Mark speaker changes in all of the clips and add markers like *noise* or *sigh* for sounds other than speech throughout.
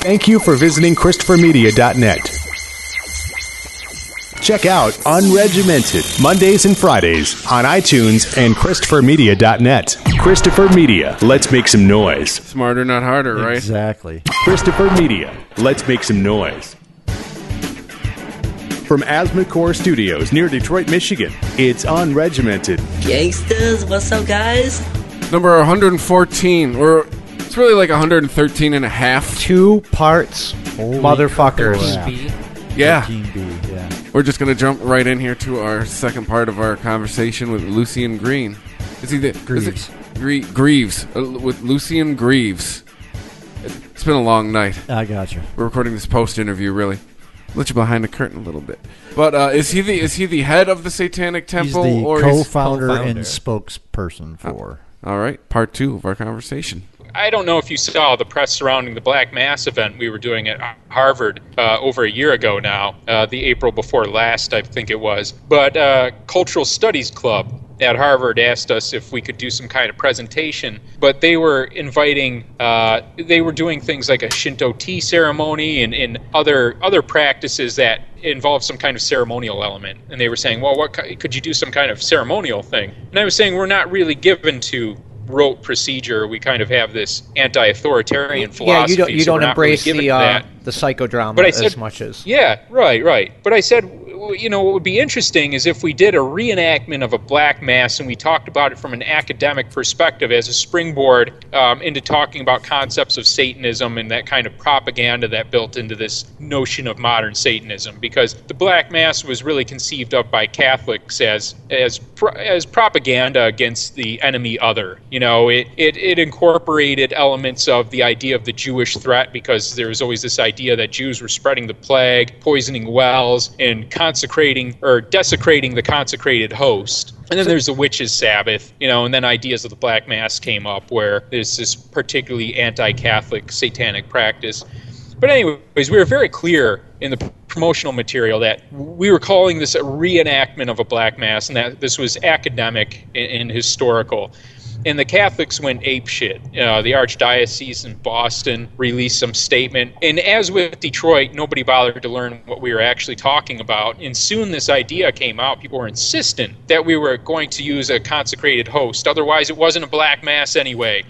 Speaker 1: Thank you for visiting ChristopherMedia.net. Check out Unregimented Mondays and Fridays on iTunes and ChristopherMedia.net. Christopher Media, let's make some noise.
Speaker 2: Smarter, not harder, right?
Speaker 3: Exactly.
Speaker 1: Christopher Media, let's make some noise. From Asthmacore Studios near Detroit, Michigan, it's Unregimented.
Speaker 4: Gangsters, what's up, guys?
Speaker 2: Number 114. Or it's really like 113 and a half.
Speaker 5: Two parts,
Speaker 3: Holy
Speaker 5: motherfuckers.
Speaker 2: Yeah.
Speaker 3: Yeah.
Speaker 2: We're just going to jump right in here to our second part of our conversation with Lucien Green. Is he the
Speaker 3: Greaves.
Speaker 2: Is it, Gre- Greaves uh, with Lucien Greaves. It's been a long night.
Speaker 3: I got you.
Speaker 2: We're recording this post interview, really. Let you behind the curtain a little bit. But uh, is he the is he the head of the Satanic
Speaker 3: He's
Speaker 2: Temple
Speaker 3: the
Speaker 2: or he's-
Speaker 3: co-founder, and
Speaker 6: co-founder.
Speaker 3: spokesperson for.
Speaker 2: All right, part two of our conversation.
Speaker 6: I don't know if you saw the press surrounding the Black Mass event we were doing at Harvard uh, over a year ago now, uh, the April before last, I think it was. But uh, Cultural Studies Club at Harvard asked us if we could do some kind of presentation, but they were inviting, uh, they were doing things like a Shinto tea ceremony and, and other other practices that involve some kind of ceremonial element. And they were saying, well, what could you do some kind of ceremonial thing? And I was saying we're not really given to rote procedure. We kind of have this anti-authoritarian philosophy.
Speaker 5: Yeah, you don't you
Speaker 6: so
Speaker 5: don't
Speaker 6: not really
Speaker 5: embrace the uh, the psychodrama
Speaker 6: But I
Speaker 5: as
Speaker 6: said-
Speaker 5: much as
Speaker 6: Yeah, right, right. But I said, you know, what would be interesting is if we did a reenactment of a black mass and we talked about it from an academic perspective as a springboard um, into talking about concepts of Satanism and that kind of propaganda that built into this notion of modern Satanism. Because the black mass was really conceived of by Catholics as as as propaganda against the enemy other. You know, it, it it incorporated elements of the idea of the Jewish threat because there was always this idea that Jews were spreading the plague, poisoning wells, and consecrating or desecrating the consecrated host. And then there's the witches' Sabbath, you know, and then ideas of the Black Mass came up where there's this particularly anti-Catholic satanic practice. But anyways, we were very clear in the promotional material that we were calling this a reenactment of a black mass, and that this was academic and, and historical. And the Catholics went apeshit. Uh, the Archdiocese in Boston released some statement. And as with Detroit, nobody bothered to learn what we were actually talking about. And soon this idea came out. People were insistent that we were going to use a consecrated host. Otherwise, it wasn't a black mass anyway.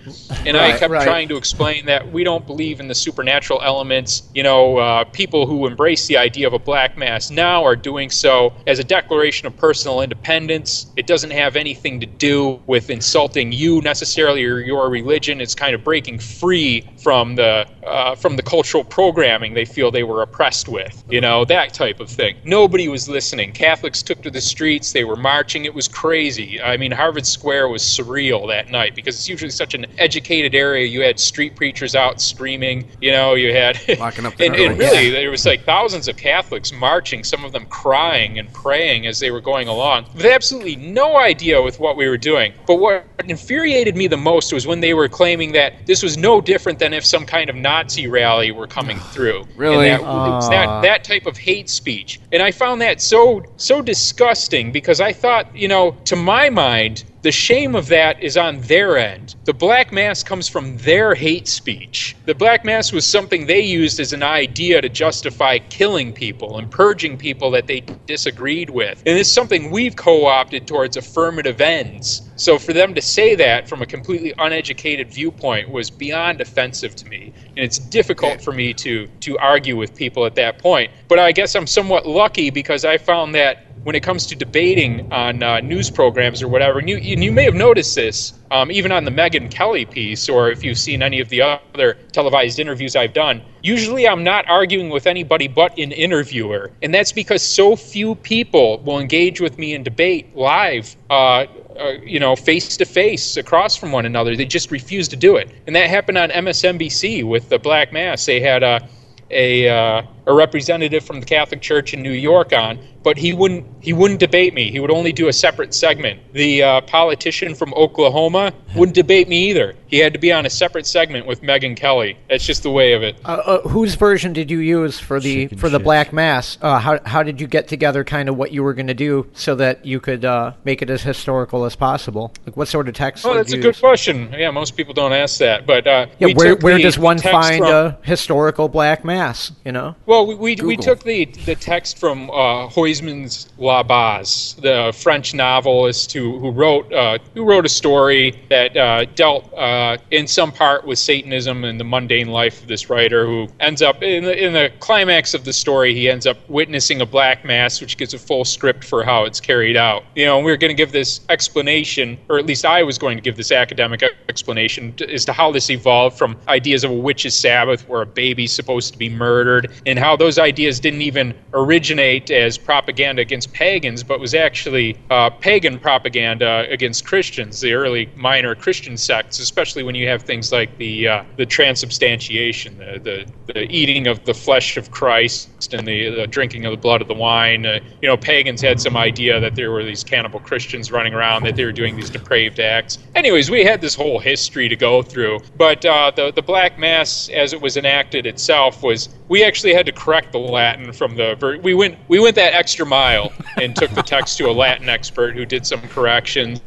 Speaker 6: And I kept
Speaker 5: right.
Speaker 6: trying to explain that we don't believe in the supernatural elements. You know, uh, people who embrace the idea of a black mass now are doing so as a declaration of personal independence. It doesn't have anything to do with insulting you necessarily or your religion. It's kind of breaking free from the uh, from the cultural programming they feel they were oppressed with. You know, that type of thing. Nobody was listening. Catholics took to the streets. They were marching. It was crazy. I mean, Harvard Square was surreal that night because it's usually such an educated area. You had street preachers out screaming. You know, you had *laughs*
Speaker 2: Locking up the
Speaker 6: and, and really there was like thousands of Catholics marching, some of them crying and praying as they were going along, with absolutely no idea with what we were doing. But what infuriated me the most was when they were claiming that this was no different than if some kind of Nazi rally were coming *sighs* through.
Speaker 2: Really?
Speaker 6: And that, it was that, that type of hate speech. And I found that so so disgusting because I thought, you know, to my mind, the shame of that is on their end. The Black Mass comes from their hate speech. The Black Mass was something they used as an idea to justify killing people and purging people that they disagreed with. And it's something we've co opted towards affirmative ends. So for them to say that from a completely uneducated viewpoint was beyond offensive to me. And it's difficult for me to, to argue with people at that point. But I guess I'm somewhat lucky because I found that when it comes to debating on uh, news programs or whatever, and you, and you may have noticed this um, even on the Megyn Kelly piece, or if you've seen any of the other televised interviews I've done, usually I'm not arguing with anybody but an interviewer. And that's because so few people will engage with me in debate live. Uh, uh, you know, face to face across from one another. They just refuse to do it, and that happened on MSNBC with the Black Mass. They had a a uh, a representative from the Catholic Church in New York on, but he wouldn't he wouldn't debate me. He would only do a separate segment. The uh, politician from Oklahoma *laughs* wouldn't debate me either. He had to be on a separate segment with Megyn Kelly. That's just the way of it.
Speaker 5: Uh, uh, whose version did you use for the
Speaker 3: Chicken
Speaker 5: for the
Speaker 3: shit.
Speaker 5: Black Mass? Uh, how how did you get together kind of what you were going to do so that you could uh, make it as historical as possible? Like what sort of text?
Speaker 6: Oh,
Speaker 5: did
Speaker 6: that's a good
Speaker 5: use?
Speaker 6: question. Yeah, most people don't ask that, but uh,
Speaker 5: Yeah, where where does one find
Speaker 6: from-
Speaker 5: a historical Black Mass? You know.
Speaker 6: Well, we, we, we took the, the text from uh, Huysmans Là-Bas, the French novelist who, who wrote uh, who wrote a story that uh, dealt uh, in some part with Satanism and the mundane life of this writer who ends up in the, in the climax of the story he ends up witnessing a black mass which gives a full script for how it's carried out. You know, and we were going to give this explanation, or at least I was going to give this academic explanation to, as to how this evolved from ideas of a witch's Sabbath where a baby's supposed to be murdered and how those ideas didn't even originate as propaganda against pagans, but was actually uh, pagan propaganda against Christians, the early minor Christian sects, especially when you have things like the uh, the transubstantiation, the, the the eating of the flesh of Christ and the, the drinking of the blood of the wine. Uh, you know, pagans had some idea that there were these cannibal Christians running around, that they were doing these depraved acts. Anyways, we had this whole history to go through, but uh, the the Black Mass, as it was enacted itself, was we actually had to correct the Latin from the. ver- We went we went that extra mile and took the text to a Latin expert who did some corrections.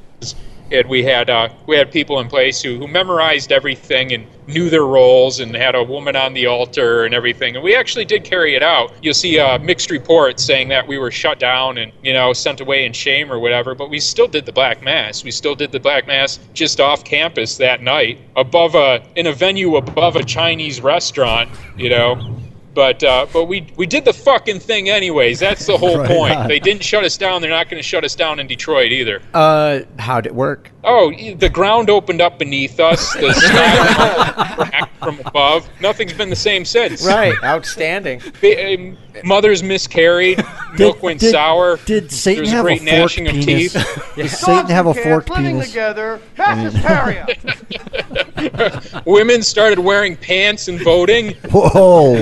Speaker 6: And we had uh, we had people in place who, who memorized everything and knew their roles and had a woman on the altar and everything. And we actually did carry it out. You'll see uh, mixed reports saying that we were shut down and you know sent away in shame or whatever. But we still did the Black Mass. We still did the Black Mass just off campus that night, above a in a venue above a Chinese restaurant. You know. But uh, but we we did the fucking thing anyways. That's the whole *laughs*
Speaker 3: Right
Speaker 6: point.
Speaker 3: on.
Speaker 6: They didn't shut us down. They're not going to shut us down in Detroit either.
Speaker 5: Uh, how'd it work?
Speaker 6: Oh, the ground opened up beneath us. The *laughs* sky from above. Nothing's been the same since.
Speaker 5: Right, outstanding.
Speaker 6: Um, mothers miscarried. *laughs* Milk went
Speaker 3: did,
Speaker 6: sour.
Speaker 3: Did Satan
Speaker 6: There's a
Speaker 3: have a
Speaker 6: great
Speaker 3: forked
Speaker 6: gnashing of
Speaker 3: penis?
Speaker 6: teeth. *laughs*
Speaker 3: Does Satan have a
Speaker 7: Dogs and
Speaker 3: forked
Speaker 7: living
Speaker 3: penis?
Speaker 7: together. *laughs* Mass hysteria.
Speaker 6: Women started wearing pants and voting.
Speaker 3: Whoa!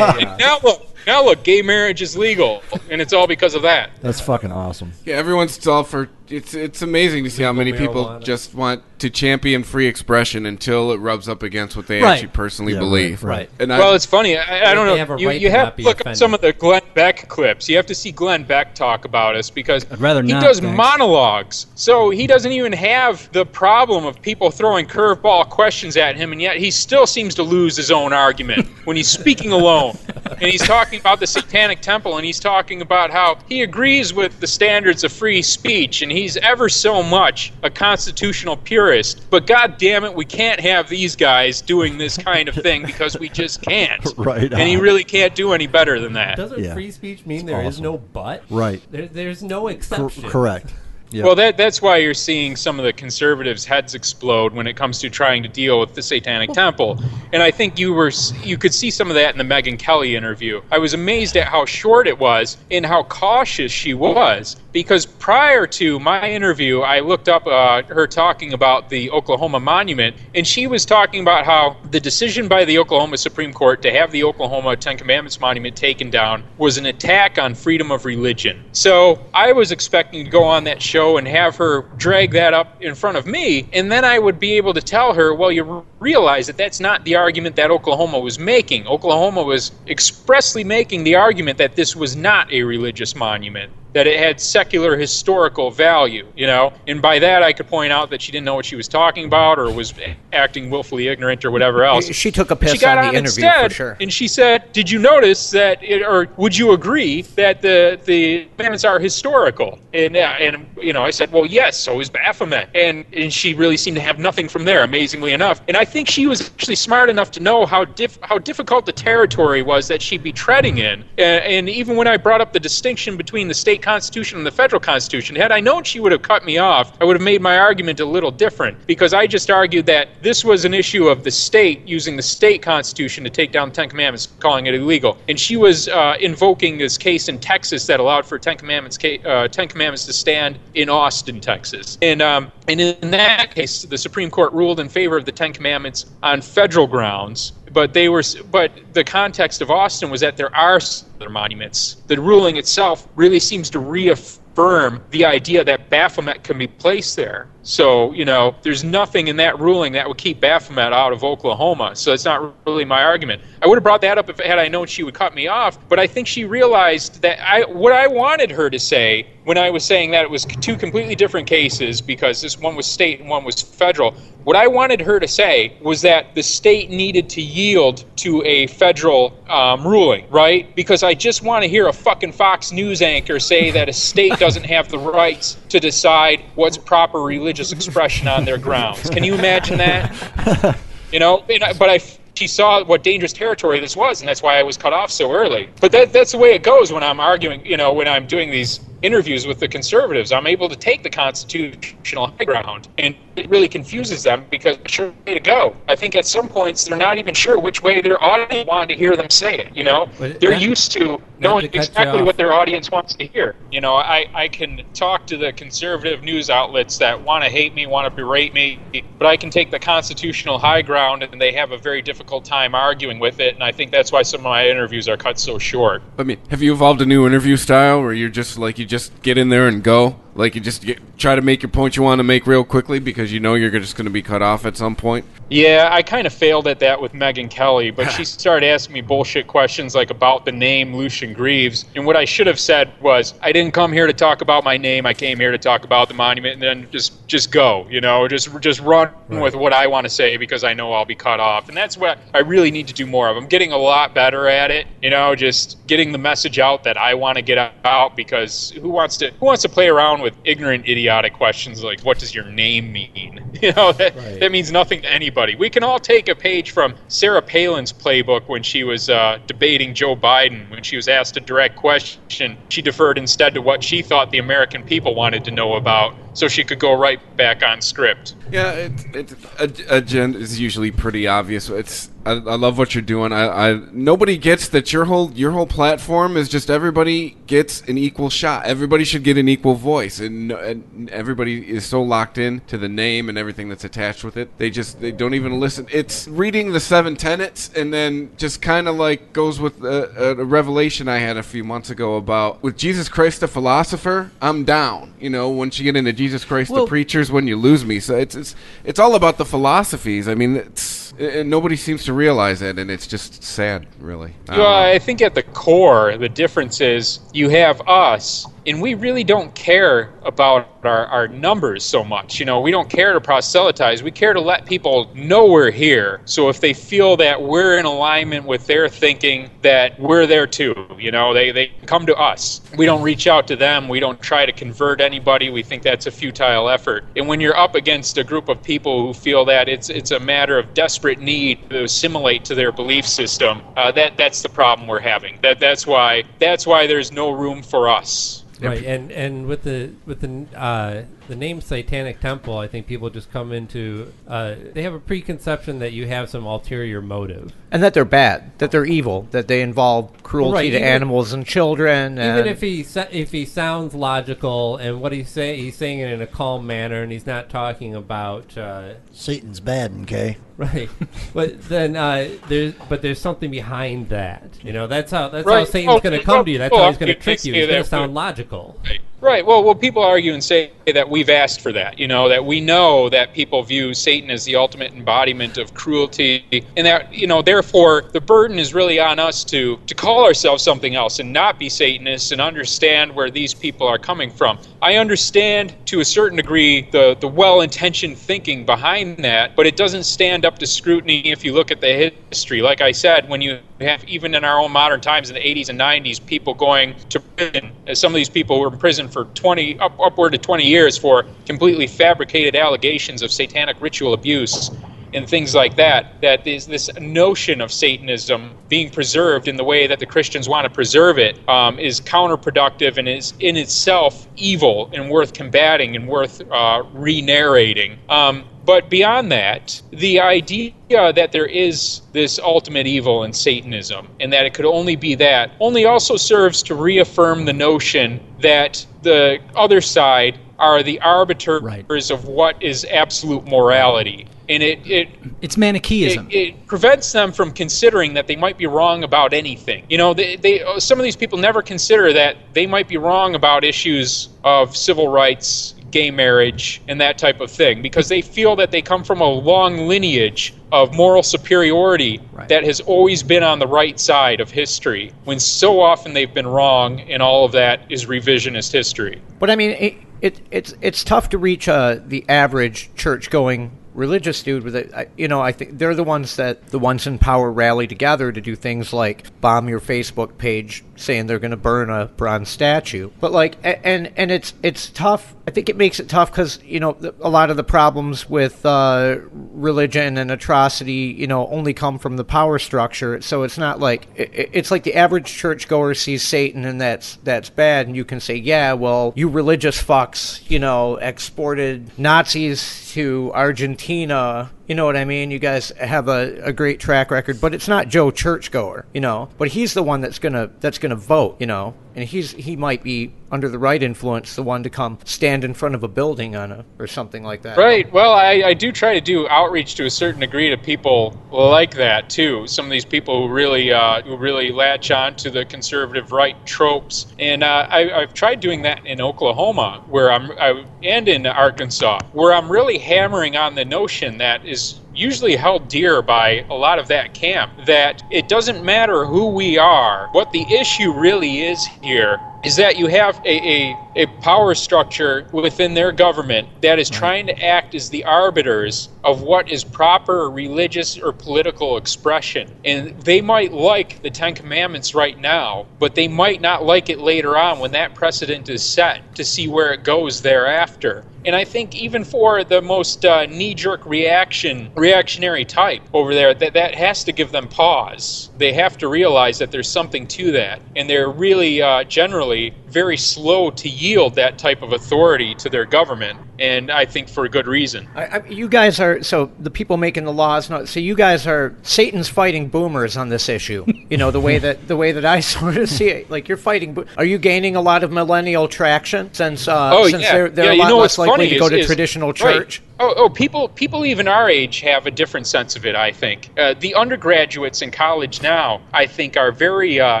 Speaker 6: And now look, now look, gay marriage is legal, and it's all because of that.
Speaker 3: That's fucking awesome.
Speaker 2: Yeah, everyone's still for. It's it's amazing to see how many people
Speaker 8: marijuana.
Speaker 2: just want to champion free expression until it rubs up against what they
Speaker 8: Right.
Speaker 2: actually personally
Speaker 3: Yeah,
Speaker 2: belive.
Speaker 3: right,
Speaker 8: right.
Speaker 2: And
Speaker 6: Well,
Speaker 2: I,
Speaker 6: it's funny. I, I don't know.
Speaker 8: have a
Speaker 6: you
Speaker 8: right
Speaker 6: you have to
Speaker 8: be
Speaker 6: look up some of the Glenn Beck clips. You have to see Glenn Beck talk about us because
Speaker 9: I'd rather
Speaker 6: he
Speaker 9: not,
Speaker 6: does
Speaker 9: thanks.
Speaker 6: monologues. So he doesn't even have the problem of people throwing curveball questions at him, and yet he still seems to lose his own argument *laughs* when he's speaking alone. And he's talking about the Satanic Temple, and he's talking about how he agrees with the standards of free speech, and he's ever so much a constitutional purist. But God damn it, we can't have these guys doing this kind of thing because we just *laughs* can't.
Speaker 3: Right
Speaker 6: And he really can't do any better than that.
Speaker 8: Doesn't
Speaker 3: Yeah.
Speaker 8: free speech mean there is
Speaker 3: awesome.
Speaker 8: no but?
Speaker 3: Right.
Speaker 8: There, there's no
Speaker 3: Cor-
Speaker 8: exception.
Speaker 3: correct. *laughs* Yeah.
Speaker 6: Well, that that's why you're seeing some of the conservatives' heads explode when it comes to trying to deal with the Satanic Temple. And I think you were you could see some of that in the Megyn Kelly interview. I was amazed at how short it was and how cautious she was. Because prior to my interview, I looked up uh, her talking about the Oklahoma monument, and she was talking about how the decision by the Oklahoma Supreme Court to have the Oklahoma Ten Commandments monument taken down was an attack on freedom of religion. So I was expecting to go on that show and have her drag that up in front of me, and then I would be able to tell her, well, you realize that that's not the argument that Oklahoma was making. Oklahoma was expressly making the argument that this was not a religious monument. That it had secular historical value, you know, and by that I could point out that she didn't know what she was talking about, or was acting willfully ignorant, or whatever else.
Speaker 5: She took a piss
Speaker 6: she got
Speaker 5: on the
Speaker 6: on
Speaker 5: interview
Speaker 6: instead,
Speaker 5: for sure.
Speaker 6: and she said, "Did you notice that, it, or would you agree that the the commandments are historical?" And uh, and you know, I said, "Well, yes." So is Baphomet, and and she really seemed to have nothing from there, amazingly enough. And I think she was actually smart enough to know how diff- how difficult the territory was that she'd be treading in. And, and even when I brought up the distinction between the state constitution and the federal constitution, had I known she would have cut me off, I would have made my argument a little different because I just argued that this was an issue of the state using the state constitution to take down the Ten Commandments, calling it illegal. And she was uh, invoking this case in Texas that allowed for Ten Commandments uh, Ten Commandments to stand in Austin, Texas. And um, and in that case, the Supreme Court ruled in favor of the Ten Commandments on federal grounds but they were. But the context of Austin was that there are other monuments. The ruling itself really seems to reaffirm the idea that Baphomet can be placed there. So, you know, there's nothing in that ruling that would keep Baphomet out of Oklahoma. So it's not really my argument. I would have brought that up if had I known she would cut me off, but I think she realized that I what I wanted her to say when I was saying that it was two completely different cases because this one was state and one was federal. What I wanted her to say was that the state needed to yield to a federal um, ruling, right? Because I just want to hear a fucking Fox News anchor say that a state doesn't have the rights to decide what's proper religious expression on their grounds. Can you imagine that? *laughs* You know, but I she saw what dangerous territory this was, and that's why I was cut off so early. But that that's the way it goes when I'm arguing. You know, when I'm doing these interviews with the conservatives, I'm able to take the constitutional high ground, and it really confuses them because sure way to go. I think at some points they're not even sure which way their audience want to hear them say it. You know,
Speaker 8: But
Speaker 6: they're
Speaker 8: not-
Speaker 6: used to
Speaker 8: not
Speaker 6: knowing
Speaker 8: to
Speaker 6: exactly what their audience wants to hear. You know, I, I can talk to the conservative news outlets that want to hate me, want to berate me, but I can take the constitutional high ground and they have a very difficult time arguing with it. And I think that's why some of my interviews are cut so short.
Speaker 2: I mean, have you evolved a new interview style where you're just like you just get in there and go? Like you just get, try to make your point you want to make real quickly because you know you're just going to be cut off at some point.
Speaker 6: Yeah, I kind of failed at that with Megyn Kelly, but *laughs* she started asking me bullshit questions like about the name Lucien Greaves. And what I should have said was, I didn't come here to talk about my name. I came here to talk about the monument, and then just just go, you know, just just run with what I want to say because I know I'll be cut off. And that's what I really need to do more of. I'm getting a lot better at it, you know, just getting the message out that I want to get out because who wants to who wants to play around with ignorant, idiotic questions like what does your name mean? *laughs* You know, that that means nothing to anybody. We can all take a page from Sarah Palin's playbook when she was uh, debating Joe Biden. When she was asked a direct question, she deferred instead to what she thought the American people wanted to know about, so she could go right back on script.
Speaker 2: Yeah, it, it, agenda is usually pretty obvious. It's I, I love what you're doing. I, I nobody gets that your whole your whole platform is just everybody gets an equal shot. Everybody should get an equal voice, and, and everybody is so locked in to the name and everything that's attached with it. They just they don't even listen. It's reading the seven tenets and then just kind of like goes with a, a revelation I had a few months ago about with Jesus Christ the philosopher. I'm down. You know, once you get into Jesus Christ
Speaker 8: Well-
Speaker 2: the preachers, when you lose me. So it's it's it's all about the philosophies. I mean, it's and nobody seems to realize it, and it's just sad, really. I
Speaker 6: Well.
Speaker 2: Um,
Speaker 6: I think at the core, the difference is you have us, and we really don't care about our, our numbers so much. You know, we don't care to proselytize. We care to let people know we're here. So if they feel that we're in alignment with their thinking, that we're there too. You know, they, they come to us. We don't reach out to them. We don't try to convert anybody. We think that's a futile effort. And when you're up against a group of people who feel that it's it's a matter of desperate need to assimilate to their belief system, uh, that that's the problem we're having. That that's why that's why there's no room for us.
Speaker 8: Right, and and with the with the uh, the name Satanic Temple, I think people just come into uh, they have a preconception that you have some ulterior motive.
Speaker 5: and that they're bad, that they're evil, that they involve cruelty
Speaker 8: Right,
Speaker 5: to
Speaker 8: even-
Speaker 5: animals and children.
Speaker 8: Even
Speaker 5: and-
Speaker 8: if he sa- if he sounds logical and what he's saying, he's saying it in a calm manner, and he's not talking about uh,
Speaker 9: Satan's bad, okay? *laughs*
Speaker 8: right. but then uh, there's but there's something behind that. You know, that's how that's how Satan's
Speaker 6: Oh,
Speaker 8: going to
Speaker 6: well,
Speaker 8: come to you. That's
Speaker 6: well,
Speaker 8: how he's going to trick you. He's going to sound logical.
Speaker 6: Right. Well, well, people argue and say that we've asked for that. You know that we know that people view Satan as the ultimate embodiment of cruelty, and that you know therefore the burden is really on us to to call ourselves something else and not be Satanists and understand where these people are coming from. I understand to a certain degree the the well-intentioned thinking behind that, but it doesn't stand up to scrutiny if you look at the history. Like I said, when you have even in our own modern times in the 80s and 90s, people going to prison. Uh, Some of these people were in prison for 20, up, upward to 20 years for completely fabricated allegations of satanic ritual abuse and things like that. That is this notion of Satanism being preserved in the way that the Christians want to preserve it um, is counterproductive and is in itself evil and worth combating and worth uh, re-narrating. Um, but beyond that, the idea that there is this ultimate evil in Satanism and that it could only be that only also serves to reaffirm the notion that the other side are the arbiters of what is absolute morality. And it it
Speaker 9: It's Manichaeism.
Speaker 6: it, it prevents them from considering that they might be wrong about anything. You know, they, they some of these people never consider that they might be wrong about issues of civil rights, gay marriage, and that type of thing because they feel that they come from a long lineage of moral superiority that has always been on the right side of history when so often they've been wrong and all of that is revisionist history.
Speaker 5: But I mean, it, it it's it's tough to reach uh, the average church-going religious dude with it. You know, I think they're the ones that the ones in power rally together to do things like bomb your Facebook page, saying they're going to burn a bronze statue. But like, and and it's it's tough. I think it makes it tough because you know a lot of the problems with uh, religion and atrocity, you know, only come from the power structure. So it's not like it's like the average churchgoer sees Satan and that's that's bad, and you can say, yeah, well, you religious fucks, you know, exported Nazis to Argentina. You know what I mean? You guys have a, a great track record, but it's not Joe Churchgoer, you know. But he's the one that's gonna that's gonna vote, you know. And he's he might be under the right influence, the one to come stand in front of a building on a or something like that.
Speaker 6: Right. Well, I, I do try to do outreach to a certain degree to people like that too. Some of these people who really uh, who really latch on to the conservative right tropes, and uh, I, I've tried doing that in Oklahoma, where I'm, I, and in Arkansas, where I'm really hammering on the notion that is usually held dear by a lot of that camp that it doesn't matter who we are. What the issue really is here is that you have a, a, a power structure within their government that is trying to act as the arbiters of what is proper religious or political expression. And they might like the Ten Commandments right now, but they might not like it later on when that precedent is set to see where it goes thereafter. And I think even for the most uh, knee-jerk reaction, reactionary type over there, that that has to give them pause. They have to realize that there's something to that, and they're really uh, generally very slow to yield that type of authority to their government. And I think for a good reason.
Speaker 5: I, I, you guys are so the people making the laws. No, so you guys are Satan's fighting boomers on this issue. *laughs* You know the way that the way that I *laughs* sort of see it. Like you're fighting. bo- Are you gaining a lot of millennial traction since uh,
Speaker 6: oh
Speaker 5: since
Speaker 6: yeah,
Speaker 5: they're they're
Speaker 6: yeah,
Speaker 5: a
Speaker 6: you
Speaker 5: lot
Speaker 6: know
Speaker 5: less likely to go
Speaker 6: is-
Speaker 5: to
Speaker 6: is-
Speaker 5: traditional
Speaker 6: right.
Speaker 5: church?
Speaker 6: Oh, oh, people, people even our age have a different sense of it. I think uh, the undergraduates in college now, I think, are very, uh,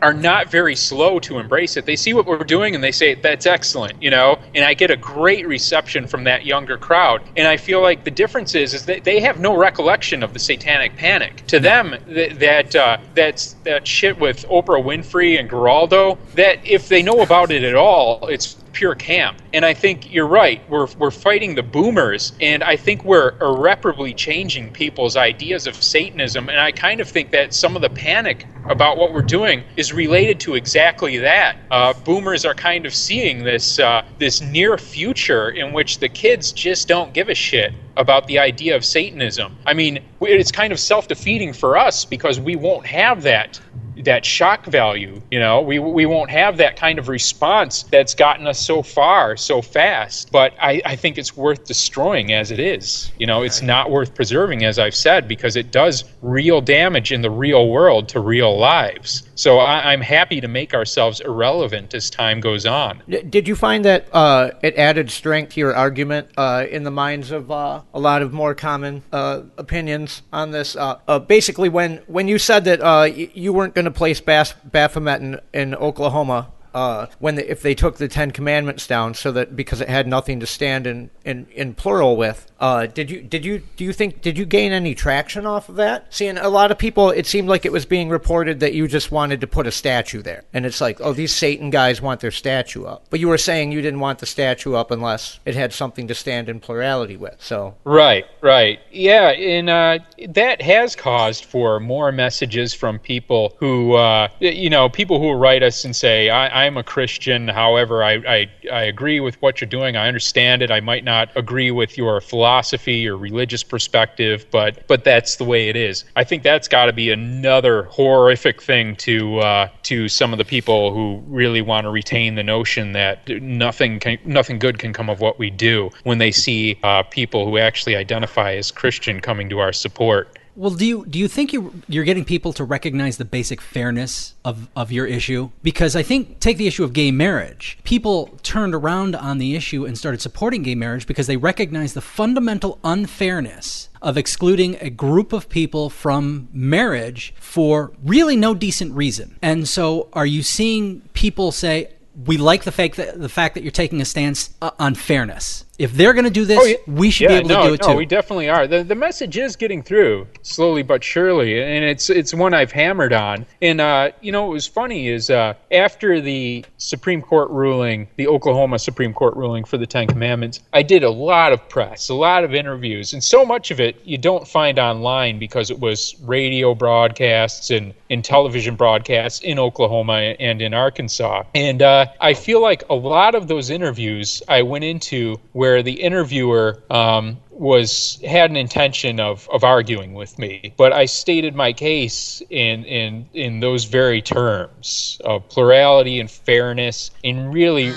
Speaker 6: are not very slow to embrace it. They see what we're doing and they say that's excellent, you know. And I get a great reception from that younger crowd. And I feel like the difference is, is that they have no recollection of the Satanic Panic. To them, th- that uh, that's that shit with Oprah Winfrey and Geraldo. That if they know about it at all, it's pure camp. And I think you're right. We're, we're fighting the boomers, and I think we're irreparably changing people's ideas of Satanism. And I kind of think that some of the panic about what we're doing is related to exactly that. Uh, boomers are kind of seeing this uh, this near future in which the kids just don't give a shit about the idea of Satanism. I mean, it's kind of self defeating for us because we won't have that that shock value you know we, we won't have that kind of response that's gotten us so far so fast. But I, I think it's worth destroying as it is. You know it's not worth preserving as i've said because it does real damage in the real world to real lives. So I, i'm happy to make ourselves irrelevant as time goes on.
Speaker 5: Did you find that uh, it added strength to your argument uh, in the minds of uh, a lot of more common uh, opinions on this? Uh, uh, basically, when when you said that uh, y- you weren't going to place Baphomet in, in Oklahoma. Uh, when the, if they took the Ten Commandments down, so that because it had nothing to stand in, in, in plural with, uh, did you did you do you think did you gain any traction off of that? Seeing a lot of people, it seemed like it was being reported that you just wanted to put a statue there, and it's like, oh, these Satan guys want their statue up, but you were saying you didn't want the statue up unless it had something to stand in plurality with. So
Speaker 6: Right, right. Yeah, and uh, that has caused for more messages from people who, uh, you know, people who write us and say, I, I'm a Christian, however, I, I, I agree with what you're doing, I understand it, I might not agree with your philosophy or religious perspective, but, but that's the way it is. I think that's got to be another horrific thing to, uh, to some of the people who really want to retain the notion that nothing, can, nothing good can come of what we do when they see uh, people who actually identify as Christian coming to our support.
Speaker 9: Well, do you do you think you you're getting people to recognize the basic fairness of of your issue? Because I think take the issue of gay marriage. People turned around on the issue and started supporting gay marriage because they recognized the fundamental unfairness of excluding a group of people from marriage for really no decent reason. And so, are you seeing people say? We like the fact that the fact that you're taking a stance uh, on fairness. If they're going to do this,
Speaker 6: Oh, yeah.
Speaker 9: we should
Speaker 6: yeah,
Speaker 9: be able
Speaker 6: no,
Speaker 9: to do it
Speaker 6: no,
Speaker 9: too.
Speaker 6: we definitely are. The the message is getting through slowly but surely, and it's it's one I've hammered on. And uh, you know, what was funny is uh, after the Supreme Court ruling, the Oklahoma Supreme Court ruling for the Ten Commandments, I did a lot of press, a lot of interviews, and so much of it you don't find online because it was radio broadcasts and in television broadcasts in Oklahoma and in Arkansas. And uh, I feel like a lot of those interviews I went into where the interviewer um, was had an intention of, of arguing with me, but I stated my case in in in those very terms of plurality and fairness, and really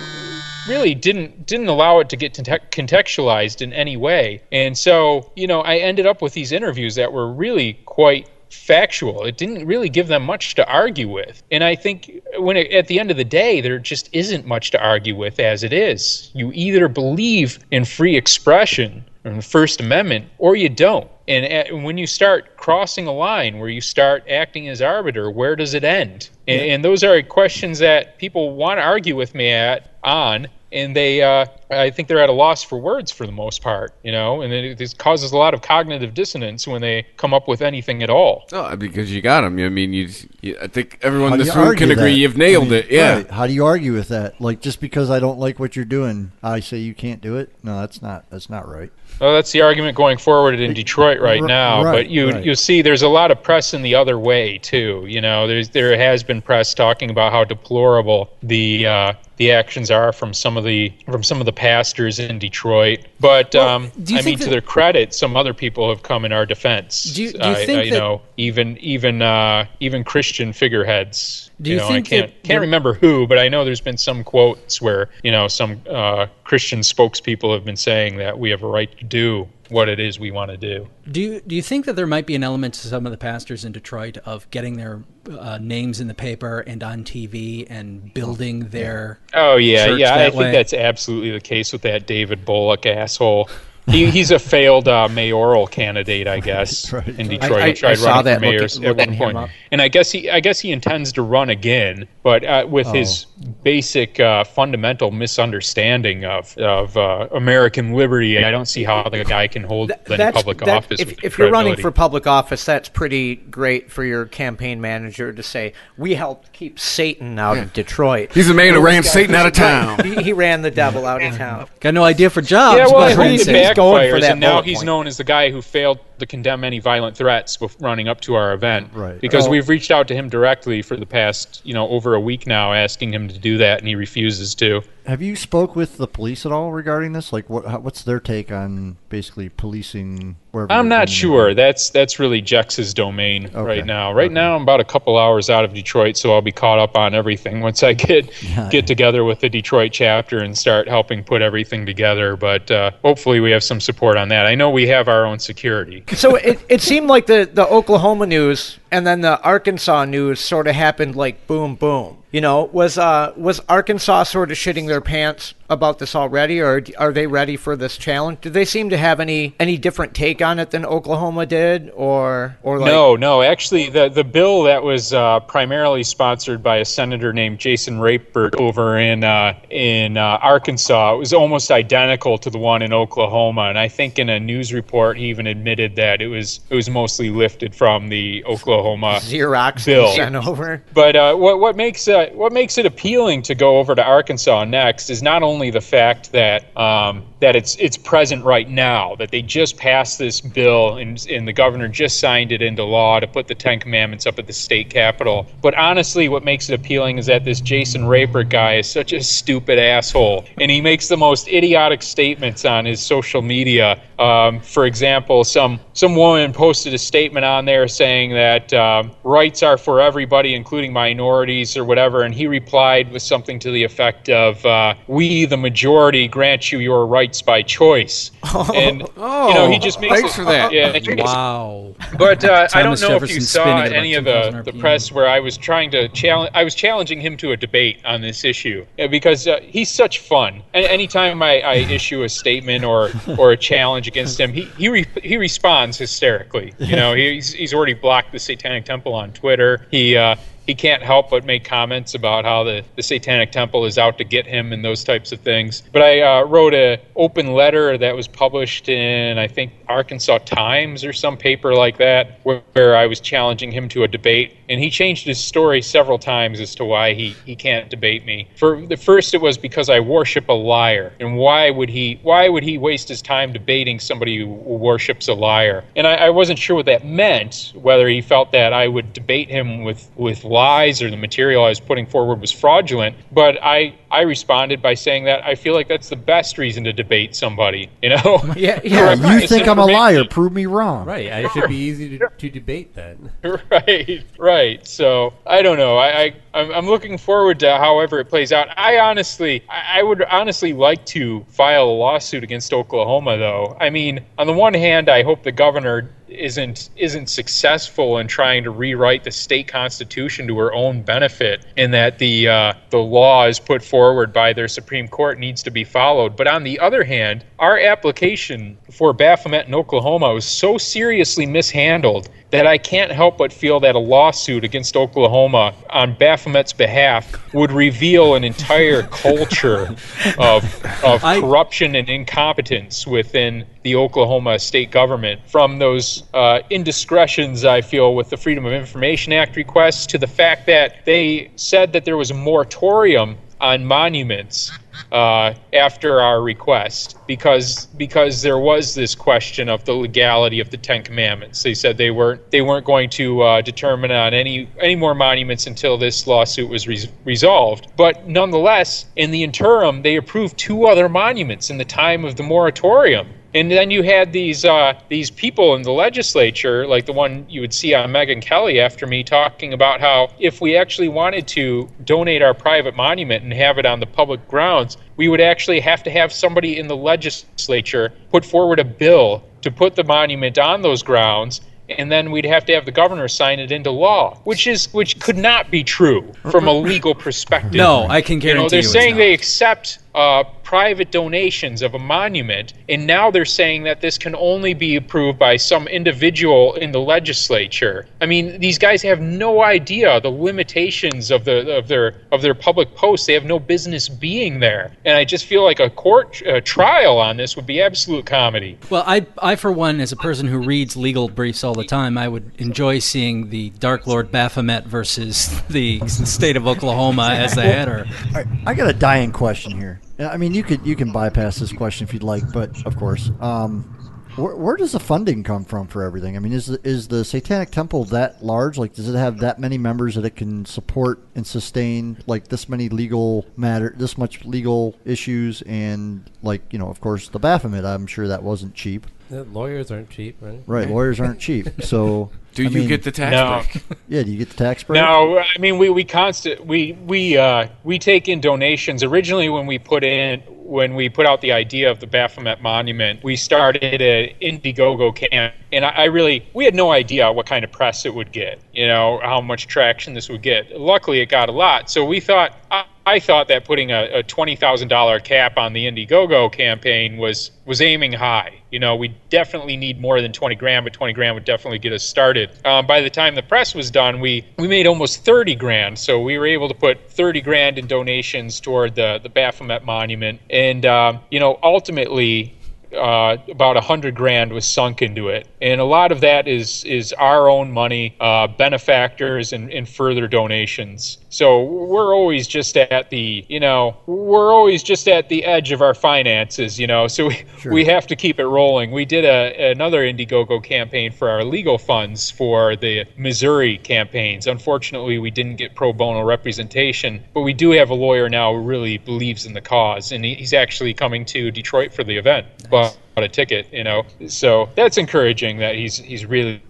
Speaker 6: really didn't didn't allow it to get contextualized in any way. And so, you know, I ended up with these interviews that were really quite factual. It didn't really give them much to argue with. And I think when it, at the end of the day, there just isn't much to argue with as it is. You either believe in free expression and the First Amendment, or you don't. And uh, at, when you start crossing a line where you start acting as arbiter, where does it end? And, and those are questions that people want to argue with me at on, and they, uh, I think they're at a loss for words for the most part, you know, and it, it causes a lot of cognitive dissonance when they come up with anything at all.
Speaker 2: Oh, because you got them I mean, you, you I think everyone in
Speaker 10: do
Speaker 2: this room can agree
Speaker 10: that?
Speaker 2: you've nailed
Speaker 10: I mean,
Speaker 2: it. Yeah.
Speaker 10: right. How do you argue with that? Like just because I don't like what you're doing, I say you can't do it. No, that's not that's not right.
Speaker 6: Well, that's the argument going forward in Detroit right now.
Speaker 10: right,
Speaker 6: but you
Speaker 10: right.
Speaker 6: you see, there's a lot of press in the other way too. You know, there's there has been press talking about how deplorable the uh, the actions are from some of the from some of the pastors in Detroit. But um, I mean,
Speaker 9: think
Speaker 6: to their credit, some other people have come in our defense.
Speaker 9: Do you- do you
Speaker 6: I-
Speaker 9: think
Speaker 6: I, you
Speaker 9: that-
Speaker 6: know even even uh, even Christian figureheads?
Speaker 9: Do you
Speaker 6: know,
Speaker 9: think
Speaker 6: I can't
Speaker 9: that
Speaker 6: can't remember who, but I know there's been some quotes where you know some uh, Christian spokespeople have been saying that we have a right to do what it is we want to do.
Speaker 9: Do you, do you think that there might be an element to some of the pastors in Detroit of getting their uh, names in the paper and on TV and building their
Speaker 6: Oh yeah, yeah. I
Speaker 9: that
Speaker 6: think that's absolutely the case with that David Bullock asshole. He, he's a failed uh, mayoral candidate, I guess, *laughs*
Speaker 10: Right.
Speaker 6: in Detroit.
Speaker 5: I-
Speaker 6: he tried
Speaker 5: I saw
Speaker 6: running
Speaker 5: that
Speaker 6: for mayor
Speaker 5: looking-
Speaker 6: at one point, and I guess he, I guess he intends to run again, but uh, with his
Speaker 10: Oh.
Speaker 6: basic uh, fundamental misunderstanding of of uh, American liberty, I don't see how the guy can hold any
Speaker 5: That's-
Speaker 6: public
Speaker 5: that-
Speaker 6: office.
Speaker 5: If, if you're running for public office, that's pretty great for your campaign manager to say, "We helped keep Satan out of Detroit."
Speaker 2: He's the man who ran
Speaker 5: guy-
Speaker 2: Satan out of town.
Speaker 5: he, he ran the devil out of town.
Speaker 9: got no idea for jobs.
Speaker 6: Yeah, well,
Speaker 9: but
Speaker 6: I think
Speaker 5: he's
Speaker 6: it
Speaker 5: going for that
Speaker 6: and now he's
Speaker 5: point.
Speaker 6: known as the guy who failed to condemn any violent threats bef- running up to our event.
Speaker 10: Right.
Speaker 6: Because
Speaker 5: Oh.
Speaker 6: we've reached out to him directly for the past, you know, over a week now, asking him to do that, and he refuses to.
Speaker 10: Have you spoke with the police at all regarding this? Like, what how, what's their take on basically policing? Wherever
Speaker 6: I'm not
Speaker 10: doing
Speaker 6: sure. That's that's really Jex's domain
Speaker 10: Okay.
Speaker 6: right now. Right
Speaker 10: Okay.
Speaker 6: now, I'm about a couple hours out of Detroit, so I'll be caught up on everything once I get *laughs*
Speaker 10: Yeah.
Speaker 6: get together with the Detroit chapter and start helping put everything together. But uh, hopefully, we have some support on that. I know we have our own security. *laughs*
Speaker 5: So it, it seemed like the, the Oklahoma news and then the Arkansas news sort of happened like boom boom. You know, was uh was Arkansas sort of shitting their pants about this already, or are they ready for this challenge? Do they seem to have any any different take on it than Oklahoma did, or or like
Speaker 6: no, no. Actually, the the bill that was uh, primarily sponsored by a senator named Jason Rapert over in uh, in uh, Arkansas was almost identical to the one in Oklahoma, and I think in a news report he even admitted that it was it was mostly lifted from the Oklahoma
Speaker 5: Xerox
Speaker 6: bill.
Speaker 5: sent over?
Speaker 6: But uh, what what makes uh, what makes it appealing to go over to Arkansas next is not only the fact that um, that it's it's present right now, that they just passed this bill and, and the governor just signed it into law to put the Ten Commandments up at the state capitol. But honestly, what makes it appealing is that this Jason Rapert guy is such a stupid asshole, and he makes the most idiotic statements on his social media. Um, for example, some some woman posted a statement on there saying that um, rights are for everybody, including minorities or whatever whatever, and he replied with something to the effect of, uh, "We, the majority, grant you your rights by choice." *laughs* And you know, he just makes
Speaker 2: thanks
Speaker 6: it,
Speaker 2: for that.
Speaker 6: Yeah,
Speaker 9: Wow. *laughs*
Speaker 6: but uh, I don't
Speaker 9: Thomas
Speaker 6: know if you saw any of the, the press where I was trying to challenge. I was challenging him to a debate on this issue because uh, he's such fun. And anytime I, I issue a statement or *laughs* or a challenge against him, he he, re- he responds hysterically. You know, he's he's already blocked the Satanic Temple on Twitter. He uh, he can't help but make comments about how the, the Satanic Temple is out to get him and those types of things. But I uh, wrote a open letter that was published in I think Arkansas Times or some paper like that, where, where I was challenging him to a debate, and he changed his story several times as to why he, he can't debate me. For the first, it was because I worship a liar, and why would he why would he waste his time debating somebody who worships a liar? And I, I wasn't sure what that meant, whether he felt that I would debate him with with lies or the material I was putting forward was fraudulent. But I I responded by saying that I feel like that's the best reason to debate somebody. You know? *laughs*
Speaker 5: Yeah,
Speaker 10: Yeah, *laughs*
Speaker 5: yeah.
Speaker 10: you think I'm a liar? Prove me wrong.
Speaker 8: Right. It should be easy to, to debate then. *laughs*
Speaker 6: right, right. So I don't know. I, I I'm, I'm looking forward to however it plays out. I honestly, I, I would honestly like to file a lawsuit against Oklahoma, though. I mean, on the one hand, I hope the governor isn't isn't successful in trying to rewrite the state constitution to her own benefit, and that the uh, the law is put forward by their Supreme Court needs to be followed. But on the other hand, our application for Baphomet in Oklahoma was so seriously mishandled that I can't help but feel that a lawsuit against Oklahoma on Baphomet's behalf would reveal an entire culture *laughs* of, of
Speaker 9: I-
Speaker 6: corruption and incompetence within the Oklahoma state government. From those uh, indiscretions, I feel, with the Freedom of Information Act requests to the fact that they said that there was a moratorium on monuments uh, after our request because because there was this question of the legality of the Ten Commandments. They said they weren't they weren't going to uh, determine on any any more monuments until this lawsuit was res- resolved. But nonetheless, in the interim, they approved two other monuments in the time of the moratorium. And then you had these uh, these people in the legislature, like the one you would see on Megyn Kelly after me, talking about how if we actually wanted to donate our private monument and have it on the public grounds, we would actually have to have somebody in the legislature put forward a bill to put the monument on those grounds and then we'd have to have the governor sign it into law, which is which could not be true from a legal perspective.
Speaker 9: No, I can guarantee
Speaker 6: You know, they're
Speaker 9: you
Speaker 6: saying they accept uh, private donations of a monument, and now they're saying that this can only be approved by some individual in the legislature. I mean, these guys have no idea the limitations of the of their of their public posts. They have no business being there, and I just feel like a court uh, trial on this would be absolute comedy.
Speaker 9: Well, I, I for one, as a person who reads legal briefs all the time, I would enjoy seeing the Dark Lord Baphomet versus the state of Oklahoma as the header.
Speaker 10: All right, I got a dying question here. I mean, you could you can bypass this question if you'd like, but of course, um, where, where does the funding come from for everything? I mean, is the, is the Satanic Temple that large? Like, does it have that many members that it can support and sustain like this many legal matter, this much legal issues, and like you know, of course, the Baphomet. I'm sure that wasn't cheap.
Speaker 8: The lawyers aren't cheap, right?
Speaker 10: Right, lawyers aren't cheap. *laughs* So,
Speaker 2: Do
Speaker 10: I
Speaker 2: you
Speaker 10: mean,
Speaker 2: get the tax
Speaker 6: No.
Speaker 2: break? *laughs*
Speaker 10: Yeah, do you get the tax break?
Speaker 6: No, I mean we we constant we we uh, we take in donations. Originally, when we put in when we put out the idea of the Baphomet Monument, we started an Indiegogo camp, and I, I really we had no idea what kind of press it would get. You know how much traction this would get. Luckily, it got a lot. So we thought. Ah, I, thought that putting a, a twenty thousand dollar cap on the Indiegogo campaign was was aiming high. You know, we definitely need more than twenty grand, but twenty grand would definitely get us started. Um, by the time the press was done, we we made almost thirty grand. So we were able to put thirty grand in donations toward the the Baphomet Monument, and um, you know, ultimately. Uh, about a hundred grand was sunk into it, and a lot of that is is our own money, uh, benefactors, and, and further donations. So we're always just at the, you know, we're always just at the edge of our finances, you know. So we, we have to keep it rolling. We did a another Indiegogo campaign for our legal funds for the Missouri campaigns. Unfortunately, we didn't get pro bono representation, but we do have a lawyer now who really believes in the cause, and he's actually coming to Detroit for the event. But a ticket, you know. So that's encouraging that he's he's really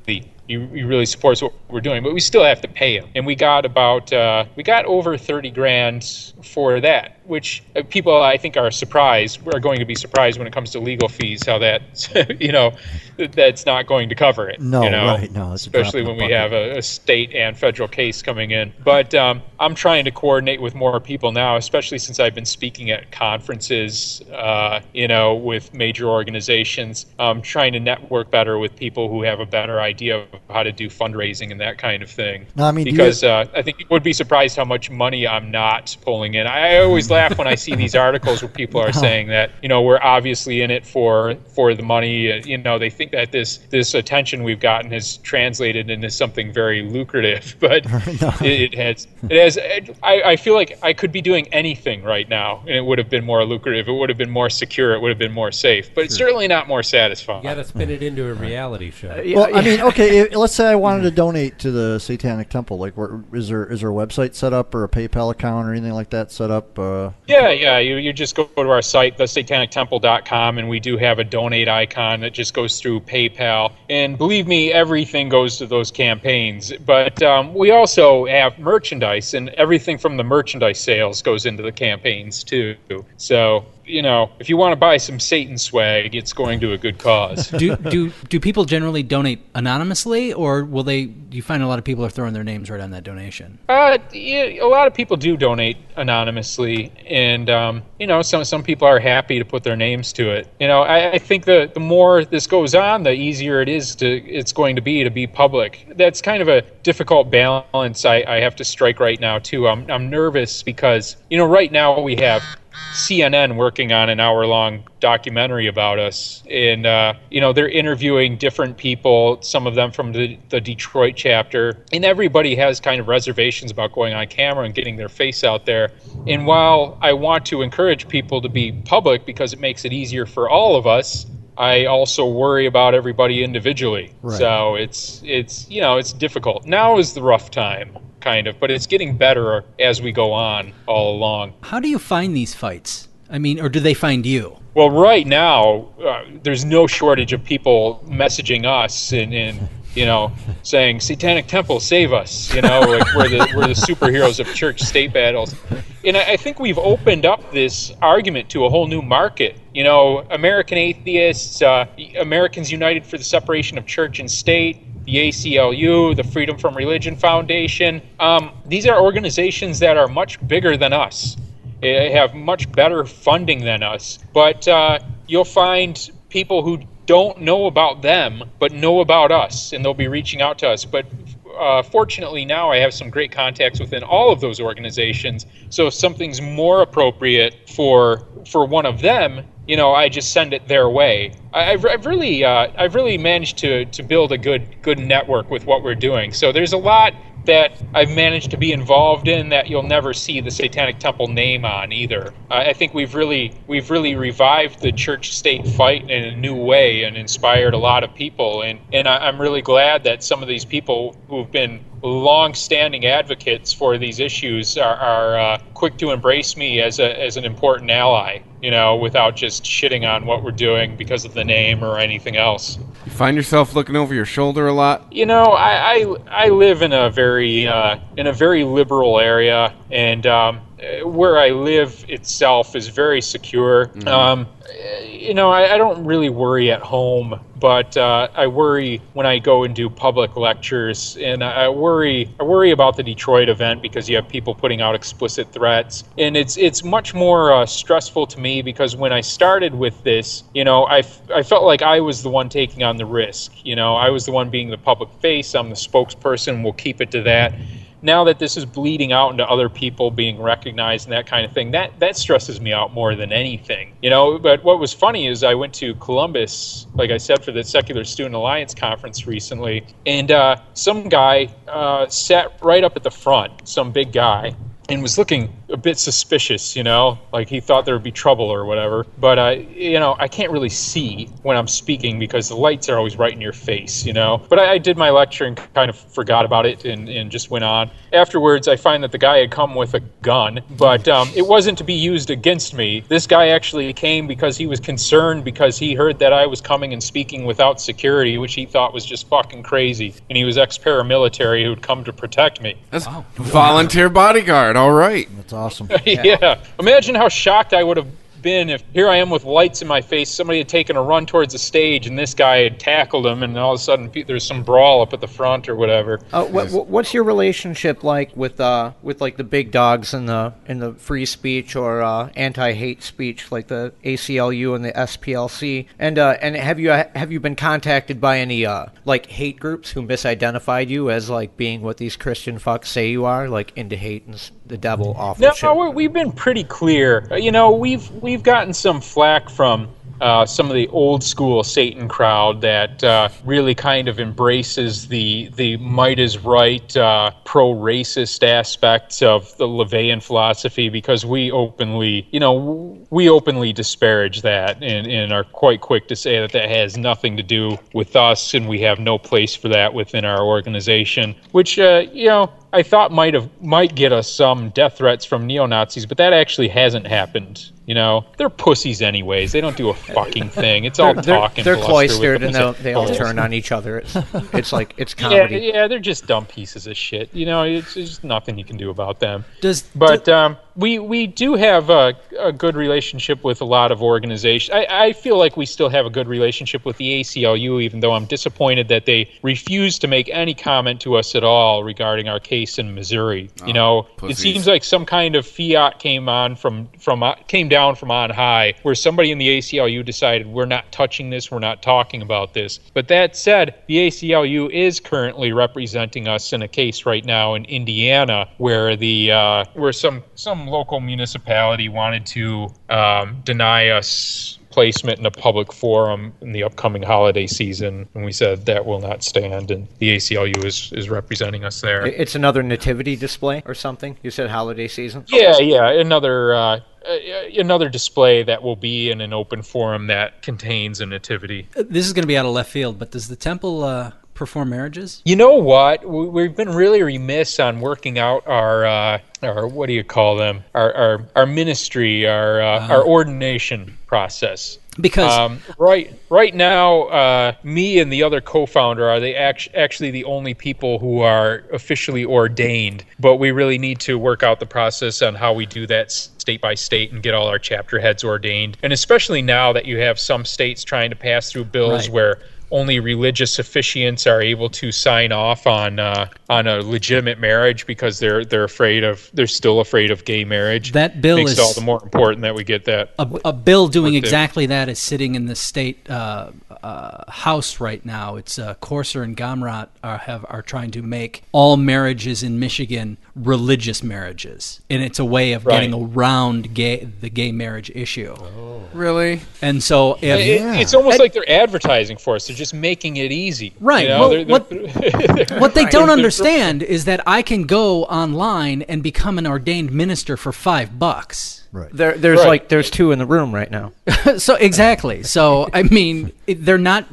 Speaker 6: he, he really supports what we're doing, but we still have to pay him. And we got about uh, we got over thirty grand for that, which uh, people I think are surprised. Are going to be surprised when it comes to legal fees. How that *laughs* you know that's not going to cover it.
Speaker 10: No,
Speaker 6: you know?
Speaker 10: right, no,
Speaker 6: especially when we have a, a state and federal case coming in. But um, I'm trying to coordinate with more people now, especially since I've been speaking at conferences, uh, you know, with major organizations. Um, trying to network better with people who have a better idea of how to do fundraising and that kind of thing.
Speaker 10: No, I mean, do you-
Speaker 6: because uh, I think you would be surprised how much money I'm not pulling in. I always laugh when I see these *laughs* articles where people are saying that you know we're obviously in it for for the money. Uh, You know, they think that this this attention we've gotten has translated into something very lucrative, *laughs* but *laughs* it, it has it has. I, I feel like I could be doing anything right now, and it would have been more lucrative. It would have been more secure. It would have been more safe, but it's certainly not more satisfying.
Speaker 8: You got to spin it into a reality show.
Speaker 10: well, I mean, okay. If, let's say I wanted to donate to the Satanic Temple. Like, where, is there is there a website set up or a PayPal account or anything like that set up? Uh,
Speaker 6: Yeah, yeah. You, you just go to our site, thesatanictemple.com, and we do have a donate icon that just goes through PayPal. And believe me, everything goes to those campaigns. But um, we also have merchandise, and everything from the merchandise sales goes into the campaigns, too. So, you know, if you want to buy some Satan swag, it's going to a good cause. *laughs*
Speaker 9: do do do people generally donate anonymously, or will they? Do you find a lot of people are throwing their names right on that donation?
Speaker 6: Uh, yeah, a lot of people do donate anonymously, and um, you know, some some people are happy to put their names to it. You know, I, I think the the more this goes on, the easier it is to it's going to be to be public. That's kind of a difficult balance I, I have to strike right now too. I'm I'm nervous because you know right now we have CNN working on an hour long documentary about us. And, uh, you know, they're interviewing different people, some of them from the, the Detroit chapter. And everybody has kind of reservations about going on camera and getting their face out there. And while I want to encourage people to be public because it makes it easier for all of us, I also worry about everybody individually.
Speaker 10: Right.
Speaker 6: So it's it's you know it's difficult. Now is the rough time, kind of, but it's getting better as we go on all along.
Speaker 9: How do you find these fights? I mean, or do they find you?
Speaker 6: Well, right now, uh, there's no shortage of people messaging us and, and you know, saying "Satanic Temple, save us!" You know, like we're the we're the superheroes of church-state battles. And I, I think we've opened up this argument to a whole new market. You know, American atheists, uh, Americans United for the Separation of Church and State, the ACLU, the Freedom from Religion Foundation. Um, these are organizations that are much bigger than us. They have much better funding than us. But uh, you'll find people who don't know about them, but know about us, and they'll be reaching out to us. But uh, fortunately, now I have some great contacts within all of those organizations. So if something's more appropriate for for one of them, you know, I just send it their way. I've, I've really uh, I've really managed to to build a good good network with what we're doing. So there's a lot that I've managed to be involved in that you'll never see the Satanic Temple name on either. I think we've really we've really revived the church-state fight in a new way and inspired a lot of people. And and I'm really glad that some of these people who've been long-standing advocates for these issues are, are uh, quick to embrace me as a as an important ally. You know, without just shitting on what we're doing because of the name or anything else.
Speaker 2: You find yourself looking over your shoulder a lot.
Speaker 6: You know, I I, I live in a very uh, in a very liberal area, and um, where I live itself is very secure. Um, uh, you know, I, I don't really worry at home, but uh, I worry when I go and do public lectures, and I worry I worry about the Detroit event because you have people putting out explicit threats, and it's it's much more uh, stressful to me because when I started with this, you know, I, f- I felt like I was the one taking on the risk. You know, I was the one being the public face. I'm the spokesperson. We'll keep it to that now that this is bleeding out into other people being recognized and that kind of thing, that that stresses me out more than anything. You know, but what was funny is I went to Columbus, like I said, for the Secular Student Alliance conference recently, and uh, some guy uh, sat right up at the front, some big guy, and was looking a bit suspicious, you know, like he thought there would be trouble or whatever. But I, you know, I can't really see when I'm speaking because the lights are always right in your face, you know. But I, I did my lecture and kind of forgot about it and, and just went on. Afterwards, I find that the guy had come with a gun, but um, it wasn't to be used against me. This guy actually came because he was concerned because he heard that I was coming and speaking without security, which he thought was just fucking crazy. And he was ex paramilitary who'd come to protect me.
Speaker 2: That's volunteer bodyguard. All right.
Speaker 10: That's awesome. *laughs*
Speaker 6: yeah. Imagine how shocked I would have been if here I am with lights in my face, somebody had taken a run towards the stage, and this guy had tackled him, and all of a sudden pe- there's some brawl up at the front or whatever.
Speaker 5: Uh, what, what- what's your relationship like with uh, with like the big dogs in the in the free speech or uh, anti-hate speech, like the ACLU and the SPLC? And uh, and have you have you been contacted by any uh, like hate groups who misidentified you as like being what these Christian fucks say you are, like into hate and s- the devil, off.
Speaker 6: No, we- we've been pretty clear. Uh, You know, we've we've gotten some flack from uh, some of the old school Satan crowd that uh, really kind of embraces the the might is right uh, pro racist aspects of the LaVeyan philosophy because we openly, you know, we openly disparage that and, and are quite quick to say that that has nothing to do with us and we have no place for that within our organization. Which, uh, you know, I thought might have might get us some death threats from neo Nazis, but that actually hasn't happened. You know, they're pussies anyways. They don't do a fucking thing. It's all
Speaker 5: they're, they're,
Speaker 6: talk and
Speaker 5: they're cloistered and they'll, they all turn on each other. It's, it's like it's
Speaker 6: Yeah,
Speaker 5: comedy.
Speaker 6: yeah, they're just dumb pieces of shit. You know, it's, it's just nothing you can do about them.
Speaker 9: Does
Speaker 6: But um, we we do have a, a good relationship with a lot of organizations. I, I feel like we still have a good relationship with the ACLU, even though I'm disappointed that they refused to make any comment to us at all regarding our case in Missouri. you know, it seems like some kind of fiat came on from from uh, came down from on high, where somebody in the ACLU decided we're not touching this, we're not talking about this. But that said, the ACLU is currently representing us in a case right now in Indiana, where the uh, where some some local municipality wanted to um, deny us placement in a public forum in the upcoming holiday season, and we said that will not stand, and the ACLU is is representing us there.
Speaker 5: It's another nativity display or something. You said holiday season.
Speaker 6: Yeah, yeah, another uh, uh, another display that will be in an open forum that contains a nativity.
Speaker 9: This is going to be out of left field, but does the temple uh, perform marriages?
Speaker 6: You know what? We- We've been really remiss on working out our uh, our what do you call them? Our our, our ministry, our uh, our ordination process.
Speaker 9: Because
Speaker 6: Um, right, right now, uh, me and the other co-founder are they act- actually the only people who are officially ordained. But we really need to work out the process on how we do that state by state and get all our chapter heads ordained. And especially now that you have some states trying to pass through bills
Speaker 9: Right.
Speaker 6: where only religious officiants are able to sign off on uh, on a legitimate marriage because they're they're afraid of they're still afraid of gay marriage.
Speaker 9: That bill
Speaker 6: makes
Speaker 9: is-
Speaker 6: it all the more important that we get that.
Speaker 9: a, a bill doing
Speaker 6: What the-
Speaker 9: exactly that is sitting in the state uh, uh, house right now. It's uh, Courser and Gamrat are have are trying to make all marriages in Michigan religious marriages, and it's a way of
Speaker 6: Right.
Speaker 9: getting around gay the gay marriage issue.
Speaker 2: Really?
Speaker 9: And so if
Speaker 6: It- It's almost like they're advertising for us. They're just making it easy.
Speaker 9: Right.
Speaker 6: You know,
Speaker 9: Well,
Speaker 6: they're-
Speaker 9: what- *laughs*
Speaker 6: they're-
Speaker 9: What they don't understand is that I can go online and become an ordained minister for five bucks.
Speaker 10: Right.
Speaker 5: There, there's
Speaker 6: Right.
Speaker 5: like there's two in the room right now. *laughs*
Speaker 9: so exactly. So I mean, it, they're not.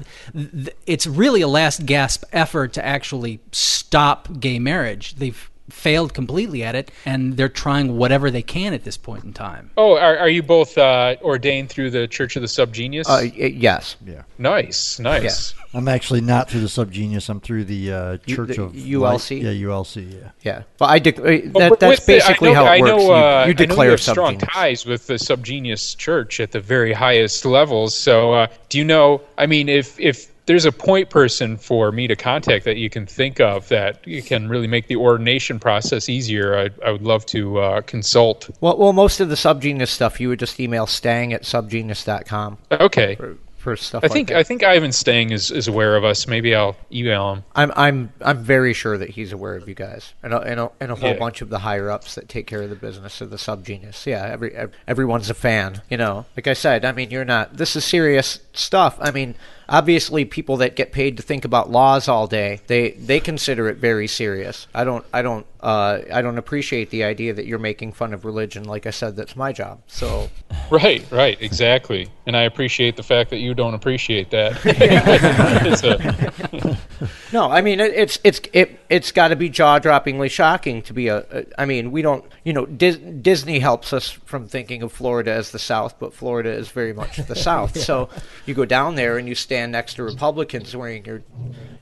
Speaker 9: It's really a last gasp effort to actually stop gay marriage. They've failed completely at it, and they're trying whatever they can at this point in time.
Speaker 6: Oh, are, are you both uh, ordained through the Church of the Subgenius?
Speaker 5: Uh, y- yes.
Speaker 6: nice, nice.
Speaker 10: I'm actually not through the Subgenius. I'm through the uh,
Speaker 5: You-
Speaker 10: Church
Speaker 5: the
Speaker 10: of
Speaker 5: ULC?
Speaker 10: Light. Yeah, ULC. Yeah.
Speaker 5: Yeah. Well, I dec- uh, that,
Speaker 6: with
Speaker 5: that's basically
Speaker 6: I know,
Speaker 5: how
Speaker 6: I
Speaker 5: it works.
Speaker 6: know, uh,
Speaker 5: you, you
Speaker 6: I
Speaker 5: declare
Speaker 6: you have strong ties with the Subgenius Church at the very highest levels. So, uh, do you know? I mean, if if there's a point person for me to contact that you can think of that you can really make the ordination process easier, I, I would love to uh, consult.
Speaker 5: Well, well, most of the subgenius stuff you would just email stang at subgenius.com
Speaker 6: Okay.
Speaker 5: for, for stuff.
Speaker 6: I
Speaker 5: like
Speaker 6: think
Speaker 5: that.
Speaker 6: I think Ivan Stang is, is aware of us. Maybe I'll email him.
Speaker 5: I'm I'm I'm very sure that he's aware of you guys and a, and a, and a whole
Speaker 6: Yeah.
Speaker 5: bunch of the higher ups that take care of the business of the subgenius. Yeah, every everyone's a fan. You know, like I said, I mean, you're not. This is serious stuff. I mean, obviously, people that get paid to think about laws all day, they they consider it very serious. I don't I don't uh, I don't appreciate the idea that you're making fun of religion. Like I said, that's my job. So
Speaker 6: Right, right, exactly. And I appreciate the fact that you don't appreciate that. *laughs* It's a-
Speaker 5: No, I mean it, it's it's it it's got to be jaw droppingly shocking to be a, a. I mean, we don't, you know, Dis, Disney helps us from thinking of Florida as the South, but Florida is very much the *laughs* South. So you go down there and you stand next to Republicans wearing your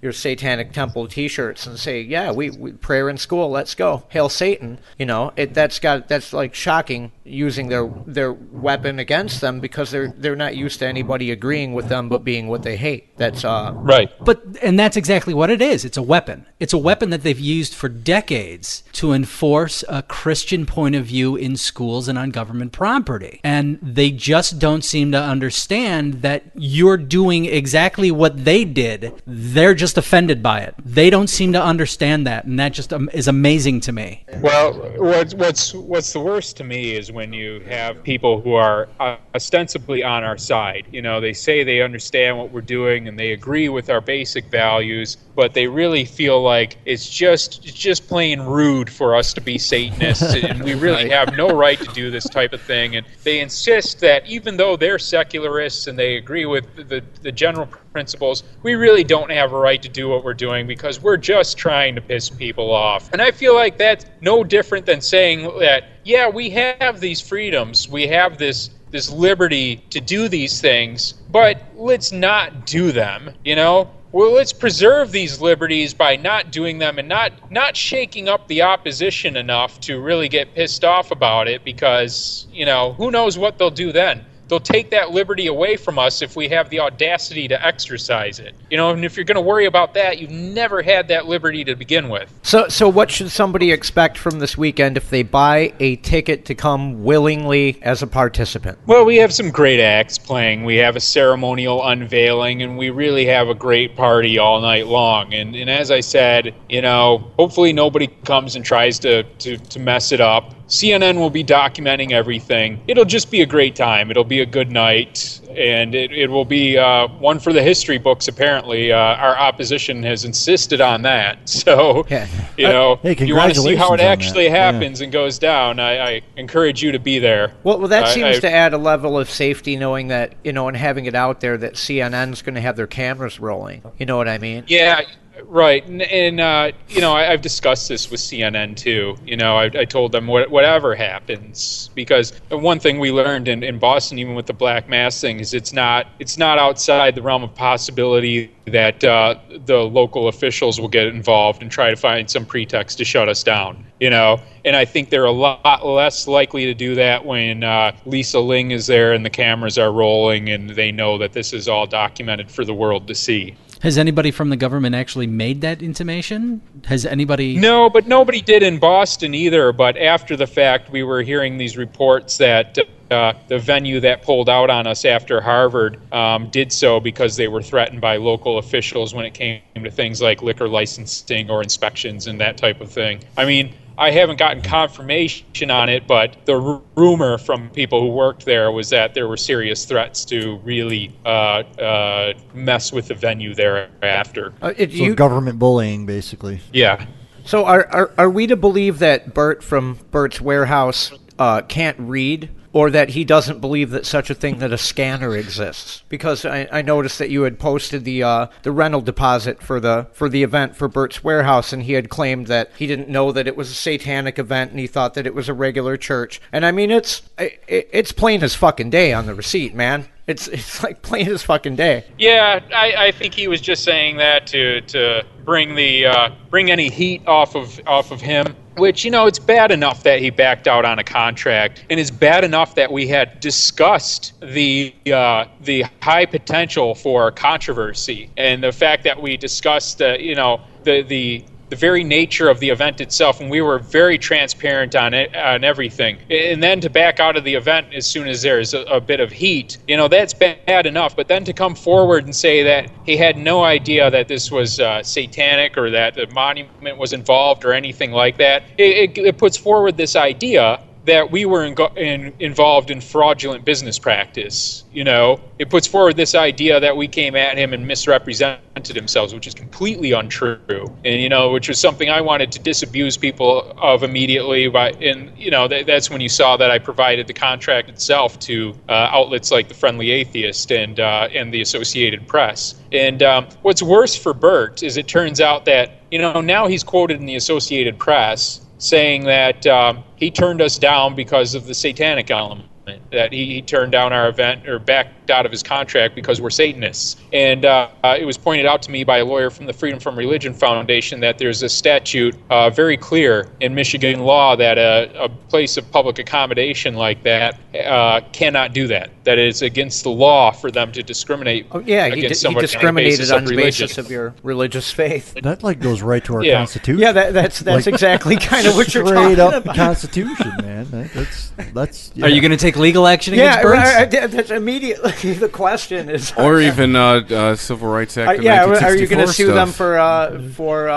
Speaker 5: your Satanic Temple T-shirts and say, "Yeah, we, we prayer in school, let's go, hail Satan." You know, it that's got that's like shocking using their their weapon against them because they're they're not used to anybody agreeing with them but being what they hate. That's uh
Speaker 6: right.
Speaker 9: But and that's exactly what it is. It's a weapon. It's a weapon that they've used for decades to enforce a Christian point of view in schools and on government property. And they just don't seem to understand that you're doing exactly what they did. They're just offended by it. They don't seem to understand that, and that just um, is amazing to me.
Speaker 6: Well, what's what's what's the worst to me is when you have people who are ostensibly on our side. You know, they say they understand what we're doing and they agree with our basic values, but they really feel like it's just it's just plain rude for us to be Satanists, *laughs* and we really have no right to do this type of thing. And they insist that even though they're secularists and they agree with the the general principles, we really don't have a right to do what we're doing because we're just trying to piss people off. And I feel like that's no different than saying that, yeah, we have these freedoms, we have this this liberty to do these things, but let's not do them, you know? Well, let's preserve these liberties by not doing them and not not shaking up the opposition enough to really get pissed off about it because, you know, who knows what they'll do then they'll take that liberty away from us if we have the audacity to exercise it. You know, and if you're going to worry about that, you've never had that liberty to begin with.
Speaker 5: So, so what should somebody expect from this weekend if they buy a ticket to come willingly as a participant?
Speaker 6: Well, we have some great acts playing. We have a ceremonial unveiling, and we really have a great party all night long. And, and as I said, you know, hopefully nobody comes and tries to, to, to mess it up. CNN will be documenting everything. It'll just be a great time. It'll be a good night, and it, it will be uh, one for the history books, apparently. Uh, our opposition has insisted on that. *laughs* So,
Speaker 5: Yeah.
Speaker 6: you know,
Speaker 10: Hey,
Speaker 6: you want to see how it
Speaker 10: on that.
Speaker 6: actually
Speaker 10: Yeah.
Speaker 6: happens and goes down, I, I encourage you to be there.
Speaker 5: Well, well, that
Speaker 6: I-
Speaker 5: seems
Speaker 6: I-
Speaker 5: to add a level of safety, knowing that you know, and having it out there that CNN's going to have their cameras rolling. You know what I mean?
Speaker 6: Yeah, right. And, and uh, you know, I, I've discussed this with CNN too. You know, I, I told them what, whatever happens, because one thing we learned in, in Boston, even with the Black Mass thing, is it's not it's not outside the realm of possibility that uh, the local officials will get involved and try to find some pretext to shut us down. You know, and I think they're a lot less likely to do that when uh, Lisa Ling is there and the cameras are rolling and they know that this is all documented for the world to see.
Speaker 9: Has anybody from the government actually made that intimation? Has anybody?
Speaker 6: No, but nobody did in Boston either. But after the fact, we were hearing these reports that uh, the venue that pulled out on us after Harvard um, did so because they were threatened by local officials when it came to things like liquor licensing or inspections and that type of thing. I mean, I haven't gotten confirmation on it, but the r- rumor from people who worked there was that there were serious threats to really uh, uh, mess with the venue thereafter.
Speaker 5: Uh, it,
Speaker 10: So
Speaker 5: you,
Speaker 10: government bullying, basically.
Speaker 6: Yeah.
Speaker 5: so are, are are we to believe that Bert from Bert's Warehouse uh, can't read? Or that he doesn't believe that such a thing that a scanner exists, because I, I noticed that you had posted the uh, the rental deposit for the for the event for Bert's Warehouse, and he had claimed that he didn't know that it was a satanic event, and he thought that it was a regular church. And I mean, it's it, it's plain as fucking day on the receipt, man. It's it's like plain as fucking day.
Speaker 6: Yeah, I, I think he was just saying that to to bring the uh, bring any heat off of off of him. Which you know, it's bad enough that he backed out on a contract, and it's bad enough that we had discussed the uh, the high potential for controversy, and the fact that we discussed, uh, you know, the the the very nature of the event itself, and we were very transparent on it, on everything. And then to back out of the event as soon as there's a, a bit of heat, you know, that's bad enough. But then to come forward and say that he had no idea that this was uh, satanic or that the monument was involved or anything like that, it, it, it puts forward this idea that we were in, in, involved in fraudulent business practice. You know, it puts forward this idea that we came at him and misrepresented himself, which is completely untrue. And you know, which was something I wanted to disabuse people of immediately. By and you know, that, that's when you saw that I provided the contract itself to uh, outlets like the Friendly Atheist and uh, and the Associated Press. And um, what's worse for Bert is it turns out that you know now he's quoted in the Associated Press saying that um, he turned us down because of the satanic element. That he, he, turned down our event or backed out of his contract because we're Satanists. And uh, uh, it was pointed out to me by a lawyer from the Freedom from Religion Foundation that there's a statute uh, very clear in Michigan law that a, a, place of public accommodation like that uh, cannot do that. That it's against the law for them to discriminate.
Speaker 5: Oh, yeah,
Speaker 6: he,
Speaker 5: d-
Speaker 6: he
Speaker 5: discriminated
Speaker 6: on
Speaker 5: the
Speaker 6: basis,
Speaker 5: basis of your religious faith. *laughs*
Speaker 10: That like goes right to our
Speaker 6: Yeah.
Speaker 10: constitution.
Speaker 5: Yeah, that, that's that's
Speaker 10: Like,
Speaker 5: exactly *laughs* kind of what you're
Speaker 10: Straight
Speaker 5: talking
Speaker 10: up
Speaker 5: about.
Speaker 10: Constitution, man. That, that's that's.
Speaker 9: Are you going to take legal action
Speaker 5: Yeah,
Speaker 9: against Burns?
Speaker 5: right, right, that's immediately *laughs* *laughs* the question is.
Speaker 2: or *laughs* even uh, uh, Civil Rights Act.
Speaker 5: Uh, yeah, are you going to sue them for uh, for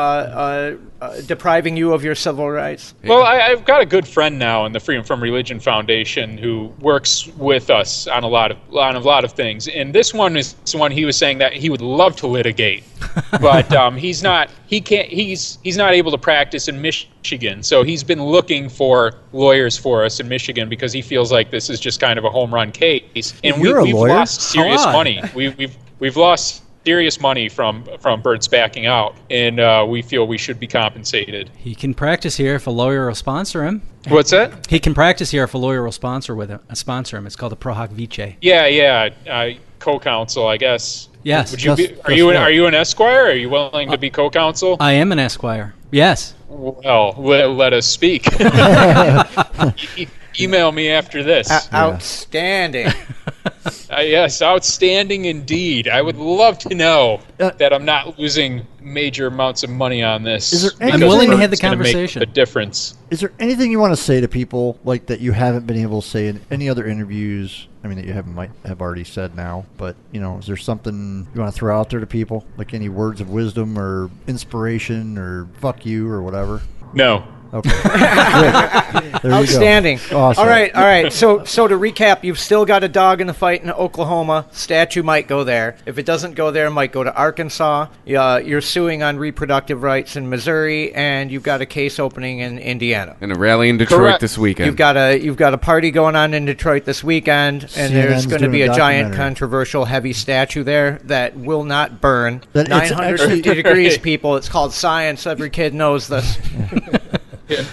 Speaker 5: uh, depriving you of your civil rights?
Speaker 6: Well, I, I've got a good friend now in the Freedom from Religion Foundation who works with us on a lot of on a lot of things, and this one is the one he was saying that he would love to litigate, *laughs* but um, he's not. He can't. He's he's not able to practice in Michigan, so he's been looking for lawyers for us in Michigan because he feels like this is just kind of a home run case, and
Speaker 10: You're
Speaker 6: we, we've
Speaker 10: lawyer?
Speaker 6: lost serious money. We, we've we've lost serious money from from Bert's backing out, and uh, we feel we should be compensated.
Speaker 9: He can practice here if a lawyer will sponsor him.
Speaker 6: What's that?
Speaker 9: He can practice here if a lawyer will sponsor with him. Uh, sponsor him. It's called a pro hoc vice.
Speaker 6: Yeah, yeah, uh, co-counsel, I guess.
Speaker 9: Yes.
Speaker 6: Would you
Speaker 10: Just-
Speaker 6: be, are you an, are you an esquire? Are you willing to be co-counsel?
Speaker 9: I am an esquire. Yes.
Speaker 6: well, let, let us speak. *laughs* *laughs* Email me after this.
Speaker 5: O- Outstanding. *laughs*
Speaker 6: Uh, yes, outstanding indeed. I would love to know
Speaker 10: Uh,
Speaker 6: that I'm not losing major amounts of money on this.
Speaker 10: Is there I'm willing to
Speaker 9: have the
Speaker 6: it's gonna make
Speaker 9: conversation.
Speaker 6: A difference.
Speaker 10: Is there anything you want to say to people like that you haven't been able to say in any other interviews? I mean, that you haven't might have already said now, but you know, is there something you want to throw out there to people, like any words of wisdom or inspiration or "fuck you" or whatever?
Speaker 6: No.
Speaker 10: Okay, *laughs* Good. There you
Speaker 5: Outstanding.
Speaker 10: go. Awesome.
Speaker 5: All right, all right. So, so to recap, you've still got a dog in the fight in Oklahoma. Statue might go there. If it doesn't go there, it might go to Arkansas. Uh, you're suing on reproductive rights in Missouri, and you've got a case opening in Indiana.
Speaker 2: and a rally in Detroit
Speaker 6: Correct.
Speaker 2: this weekend.
Speaker 5: You've got a you've got a party going on in Detroit this weekend, and
Speaker 10: CNN's
Speaker 5: there's going to be
Speaker 10: a
Speaker 5: a giant, controversial, heavy statue there that will not burn.
Speaker 10: That
Speaker 5: 950
Speaker 10: actually-
Speaker 5: degrees, people. It's called science. Every kid knows this. *laughs*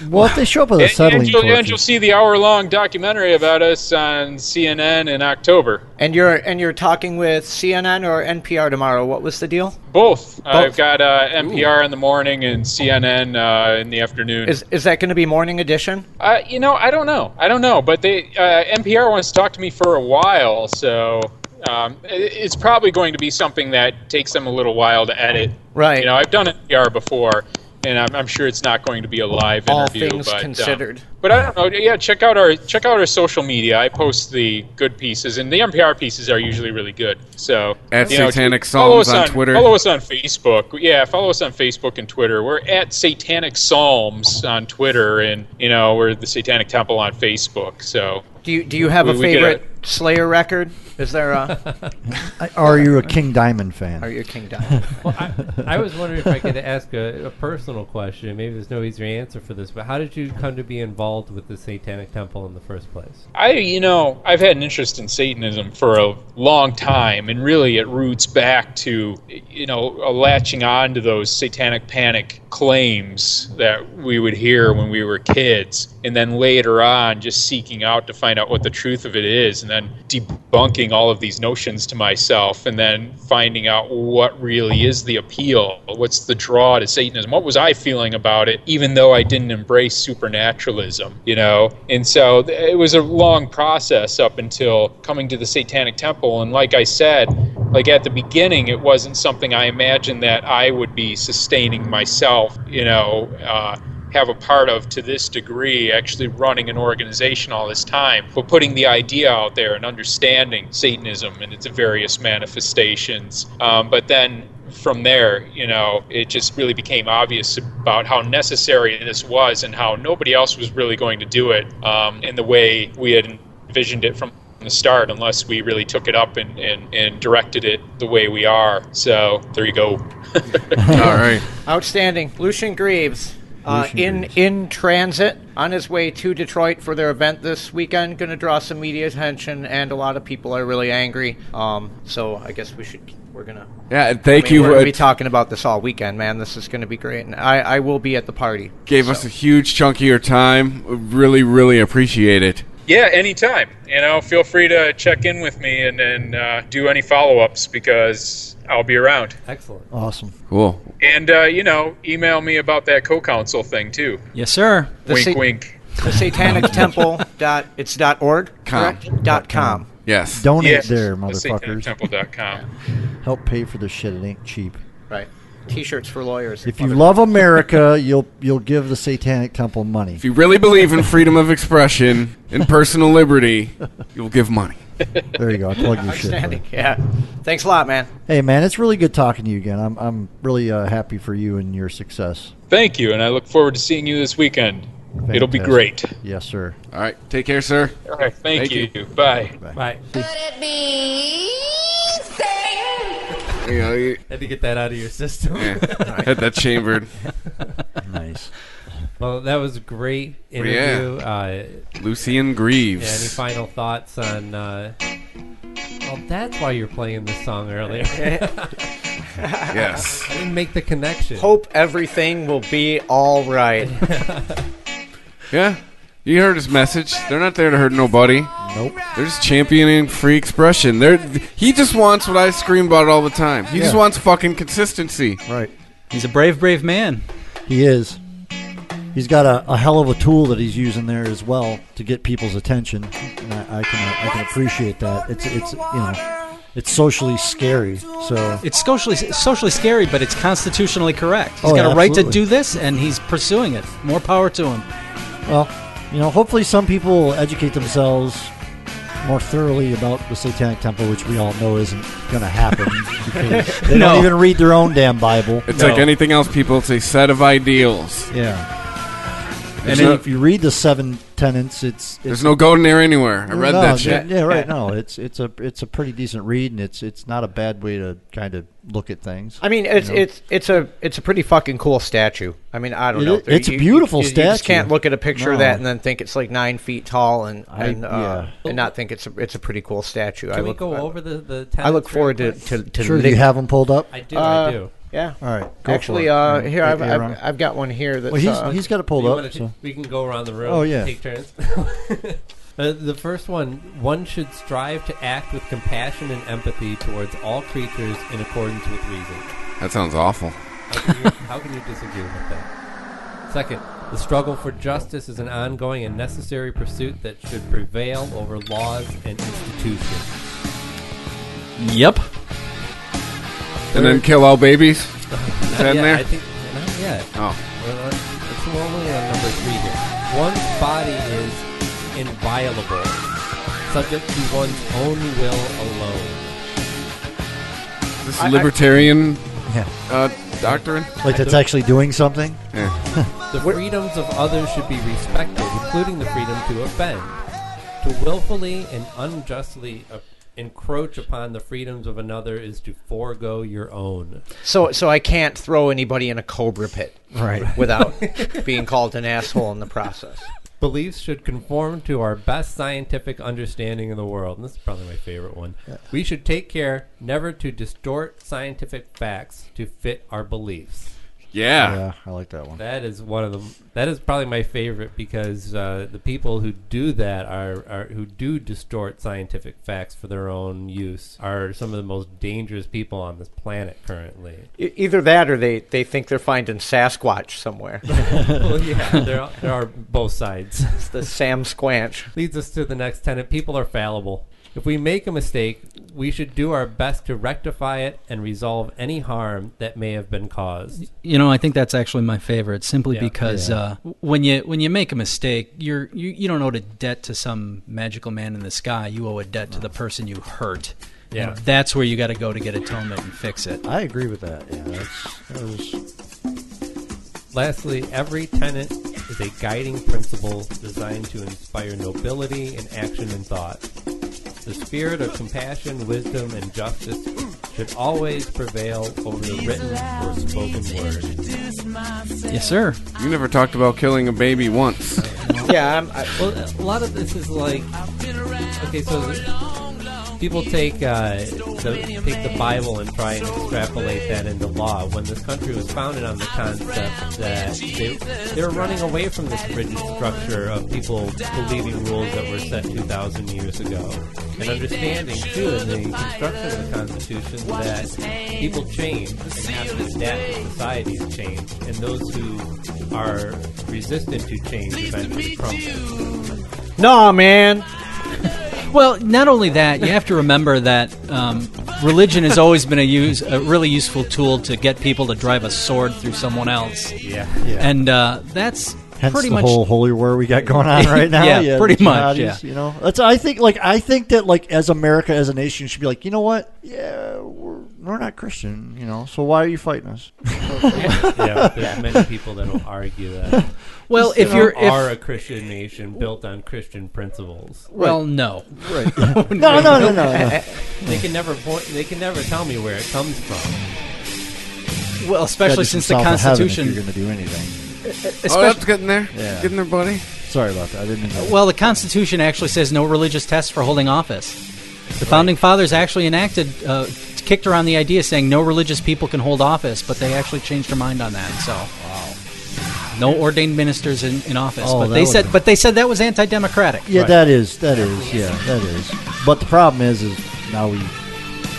Speaker 10: Well, if they show up with
Speaker 6: And,
Speaker 10: acetylene
Speaker 6: and, you'll, and you'll see the hour-long documentary about us on CNN in October.
Speaker 5: And you're and you're talking with CNN or NPR tomorrow. What was the deal?
Speaker 6: Both. I've got uh, NPR in the morning and CNN uh, in the afternoon.
Speaker 5: Is is that going to be morning edition?
Speaker 6: Uh, you know, I don't know. I don't know. But they uh, NPR wants to talk to me for a while, so um, it's probably going to be something that takes them a little while to edit.
Speaker 5: Right.
Speaker 6: You know, I've done NPR before, and I'm, I'm sure it's not going to be a live
Speaker 5: All
Speaker 6: interview.
Speaker 5: things
Speaker 6: but, um,
Speaker 5: considered.
Speaker 6: but I don't know. Yeah, check out our check out our social media. I post the good pieces, and the NPR pieces are usually really good. So
Speaker 2: At
Speaker 6: you know,
Speaker 2: Satanic
Speaker 6: follow
Speaker 2: Psalms
Speaker 6: us
Speaker 2: on Twitter.
Speaker 6: Follow us on Facebook. Yeah, follow us on Facebook and Twitter. We're at Satanic Psalms on Twitter, and you know we're the Satanic Temple on Facebook. So
Speaker 5: Do you do you have
Speaker 6: We-
Speaker 5: a favorite Slayer record? Is there a? *laughs*
Speaker 10: I- Are you a King Diamond fan?
Speaker 5: Are you a King Diamond?
Speaker 8: Well, I, I was wondering if I could ask a, a personal question. Maybe there's no easier answer for this, but how did you come to be involved with the Satanic Temple in the first place?
Speaker 6: I, you know, I've had an interest in Satanism for a long time, and really it roots back to, you know, uh, latching on to those satanic panic claims that we would hear when we were kids, and then later on just seeking out to find out what the truth of it is, and then debunking all of these notions to myself, and then finding out what really is the appeal, what's the draw to Satanism, what was I feeling about it, even though I didn't embrace supernaturalism, you know? And so it was a long process up until coming to the Satanic Temple. And like I said, like at the beginning, it wasn't something I imagined that I would be sustaining myself. You know. Uh, have a part of to this degree, actually running an organization all this time, but putting the idea out there and understanding Satanism and its various manifestations. Um, but then from there, you know, it just really became obvious about how necessary this was and how nobody else was really going to do it um, in the way we had envisioned it from the start unless we really took it up and, and, and directed it the way we are. So there you go. *laughs* *laughs*
Speaker 2: All right.
Speaker 5: Outstanding. Lucien Greaves. Uh, in in transit on his way to Detroit for their event this weekend. Going to draw some media attention, and a lot of people are really angry. Um, so I guess we should. We're gonna.
Speaker 2: Yeah, thank
Speaker 5: I mean,
Speaker 2: you.
Speaker 5: We're gonna
Speaker 2: uh,
Speaker 5: be talking about this all weekend, man. This is going to be great, and I, I will be at the party.
Speaker 2: gave us a huge chunk of your time. Really, really appreciate it.
Speaker 6: Yeah, anytime. You know, feel free to check in with me and, and uh, do any follow ups because I'll be around.
Speaker 8: Excellent.
Speaker 10: Awesome.
Speaker 2: Cool.
Speaker 6: And, uh, you know, email me about that co counsel thing too.
Speaker 9: Yes, sir.
Speaker 5: The
Speaker 6: wink,
Speaker 5: sa-
Speaker 6: wink.
Speaker 5: The Satanic *laughs* Temple dot it's dot org
Speaker 2: Com.
Speaker 5: correct dot com.
Speaker 2: Yes.
Speaker 10: Donate
Speaker 6: Yes,
Speaker 10: there,
Speaker 6: the
Speaker 10: satanic
Speaker 6: temple dot com.
Speaker 10: Help pay for this shit. It ain't cheap.
Speaker 5: Right. T-shirts for lawyers.
Speaker 10: If you love America, *laughs* you'll you'll give the Satanic Temple money.
Speaker 2: If you really believe in freedom of expression and personal liberty, you'll give money.
Speaker 10: There you go. I plug your shit. buddy.
Speaker 5: Yeah. Thanks a lot, man.
Speaker 10: Hey man, it's really good talking to you again. I'm I'm really uh, happy for you and your success.
Speaker 6: Thank you, and I look forward to seeing you this weekend. It'll be great.
Speaker 10: Yes, sir.
Speaker 2: All right. Take care, sir.
Speaker 6: All right, thank,
Speaker 2: Thank
Speaker 6: you. Bye.
Speaker 8: Bye.
Speaker 2: You know, you-
Speaker 8: Had to get that out of your system.
Speaker 2: yeah, *laughs* had that chambered.
Speaker 10: Nice.
Speaker 8: well, that was a great interview. Uh,
Speaker 2: Lucien Greaves.
Speaker 8: yeah, any final thoughts on? Uh, well, that's why you're playing this song earlier. *laughs*
Speaker 2: yes. *laughs*
Speaker 8: I didn't make the connection.
Speaker 5: Hope everything will be all right.
Speaker 2: Yeah. You heard his message. They're not there to hurt nobody.
Speaker 10: Nope.
Speaker 2: They're just championing free expression. They're he just wants what I scream about all the time. He just
Speaker 10: Yeah.
Speaker 2: wants fucking consistency.
Speaker 10: Right.
Speaker 9: He's a brave, brave man.
Speaker 10: He is. He's got a, a hell of a tool that he's using there as well to get people's attention, and I, I can I can appreciate that. It's it's you know, it's socially scary. So
Speaker 9: It's socially socially scary, but it's constitutionally correct. He's
Speaker 10: Oh,
Speaker 9: got
Speaker 10: yeah,
Speaker 9: a right to
Speaker 10: absolutely.
Speaker 9: do this, and he's pursuing it. More power to him.
Speaker 10: well, you know, hopefully some people will educate themselves more thoroughly about the Satanic Temple, which we all know isn't going to happen *laughs* because they
Speaker 9: No.
Speaker 10: don't even read their own damn Bible.
Speaker 2: It's
Speaker 9: No.
Speaker 2: like anything else, people. It's a set of ideals.
Speaker 10: Yeah.
Speaker 2: There's
Speaker 10: And then if you read the seven tenets, it's, it's
Speaker 2: There's no golden there anywhere. I read
Speaker 10: no,
Speaker 2: that shit.
Speaker 10: Yeah, right. No, it's it's a it's a pretty decent read, and it's it's not a bad way to kind of look at things.
Speaker 5: I mean, it's
Speaker 10: You know?
Speaker 5: it's it's a it's a pretty fucking cool statue. I mean, I don't
Speaker 10: It
Speaker 5: know.
Speaker 10: is- it's a beautiful
Speaker 5: you, You just can't look at a picture of that and then think it's like nine feet tall and
Speaker 10: I-
Speaker 5: and, uh,
Speaker 10: yeah.
Speaker 5: and not think it's a, it's a pretty cool statue. I
Speaker 8: Can we
Speaker 5: look,
Speaker 8: go
Speaker 5: I,
Speaker 8: over the the?
Speaker 5: I look forward to to, to
Speaker 10: Sure, do
Speaker 5: lit-
Speaker 10: you have them pulled up?
Speaker 8: I do.
Speaker 5: Uh,
Speaker 8: I do.
Speaker 5: Yeah.
Speaker 10: All right, go
Speaker 5: Actually,
Speaker 10: for it.
Speaker 5: uh,
Speaker 10: Yeah.
Speaker 5: here I've,
Speaker 10: Hey,
Speaker 5: I've, I've got one here that's
Speaker 10: well, he's
Speaker 5: uh,
Speaker 10: he's got it pulled
Speaker 8: You
Speaker 10: up.
Speaker 8: wanna t-
Speaker 10: So.
Speaker 8: we can go around the room.
Speaker 10: Oh, yeah.
Speaker 8: Take turns. *laughs* Uh, the first one, one should strive to act with compassion and empathy towards all creatures in accordance with reason.
Speaker 2: That sounds awful.
Speaker 8: How can you, how can you disagree with that? Second, the struggle for justice is an ongoing and necessary pursuit that should prevail over laws and institutions.
Speaker 9: Yep.
Speaker 2: And then kill all babies. Is that in
Speaker 8: yet,
Speaker 2: there?
Speaker 8: I think not yet.
Speaker 2: Oh,
Speaker 8: We're on- It's only on number three here. One's body is inviolable, subject to one's own will alone.
Speaker 2: this
Speaker 5: I- I-
Speaker 2: libertarian
Speaker 10: Yeah.
Speaker 2: uh, doctrine.
Speaker 10: Like that's actually doing something.
Speaker 2: Yeah.
Speaker 8: The freedoms of others should be respected, including the freedom to offend. To willfully and unjustly uh, encroach upon the freedoms of another is to forego your own.
Speaker 5: so so I can't throw anybody in a cobra pit
Speaker 10: Right. *laughs*
Speaker 5: without *laughs* being called an asshole in the process.
Speaker 8: Beliefs should conform to our best scientific understanding of the world. And this is probably my favorite one. We should take care never to distort scientific facts to fit our beliefs.
Speaker 2: Yeah.
Speaker 10: Yeah, I like that one.
Speaker 8: That is one of them. That is probably my favorite because uh, the people who do that are, are who do distort scientific facts for their own use are some of the most dangerous people on this planet currently.
Speaker 5: E- Either that, or they, they think they're finding Sasquatch somewhere. *laughs*
Speaker 8: well, yeah, there are, there are both sides.
Speaker 5: it's the Sam Squanch.
Speaker 8: Leads us to the next tenant. People are fallible. If we make a mistake, we should do our best to rectify it and resolve any harm that may have been caused.
Speaker 9: You know, I think that's actually my favorite, simply
Speaker 8: Yeah.
Speaker 9: because Uh, when you when you make a mistake, you're you, you don't owe a debt to some magical man in the sky. You owe a debt to the person you hurt.
Speaker 8: Yeah.
Speaker 9: And that's where you got to go to get atonement and fix it.
Speaker 10: I agree with that. Yeah, that's that was
Speaker 8: Lastly, every tenet is a guiding principle designed to inspire nobility in action and thought. The spirit of compassion, wisdom, and justice should always prevail over the written or spoken word.
Speaker 9: Yes, sir.
Speaker 2: You never talked about killing a baby once. *laughs*
Speaker 5: Yeah, I'm, I,
Speaker 8: Well, a lot of this is like okay, so people take uh, the, take the Bible and try and extrapolate that into law. When this country was founded on the concept that they they were running away from this rigid structure of people believing rules that were set two thousand years ago, and understanding too in the construction of the Constitution that people change and have to adapt to society's change, and those who are resistant to change eventually crumble.
Speaker 5: no, man.
Speaker 9: Well, not only that, you have to remember that um, religion has always been a use a really useful tool to get people to drive a sword through someone else.
Speaker 8: Yeah.
Speaker 9: And uh, that's
Speaker 10: hence
Speaker 9: pretty
Speaker 10: the
Speaker 9: much
Speaker 10: whole holy war we got going on *laughs* right now.
Speaker 9: Yeah, pretty much, yeah.
Speaker 10: You know, that's I think like I think that like as America as a nation should be like, you know what? Yeah, we're, we're not Christian. You know, so why are you fighting us? *laughs*
Speaker 8: yeah, there's many people that will argue that.
Speaker 9: Well, if you're if,
Speaker 8: are a Christian nation built on Christian principles,
Speaker 9: well, no,
Speaker 10: Right. *laughs* no, no, no, no, no. *laughs*
Speaker 8: they can never point, they can never tell me where it comes from.
Speaker 9: well, especially since the Constitution.
Speaker 10: you're going to do anything.
Speaker 2: oh, that's getting there.
Speaker 10: Yeah.
Speaker 2: Getting there, buddy.
Speaker 10: Sorry about that. I didn't. Mean
Speaker 9: well, the Constitution actually says no religious test for holding office. The founding fathers actually enacted, uh, kicked around the idea saying no religious people can hold office, but they actually changed their mind on that. So, no ordained ministers in, in office.
Speaker 10: Oh,
Speaker 9: but they said,
Speaker 10: a-
Speaker 9: but they said that was anti-democratic.
Speaker 10: Yeah, that is that is yeah that is. But the problem is, is now we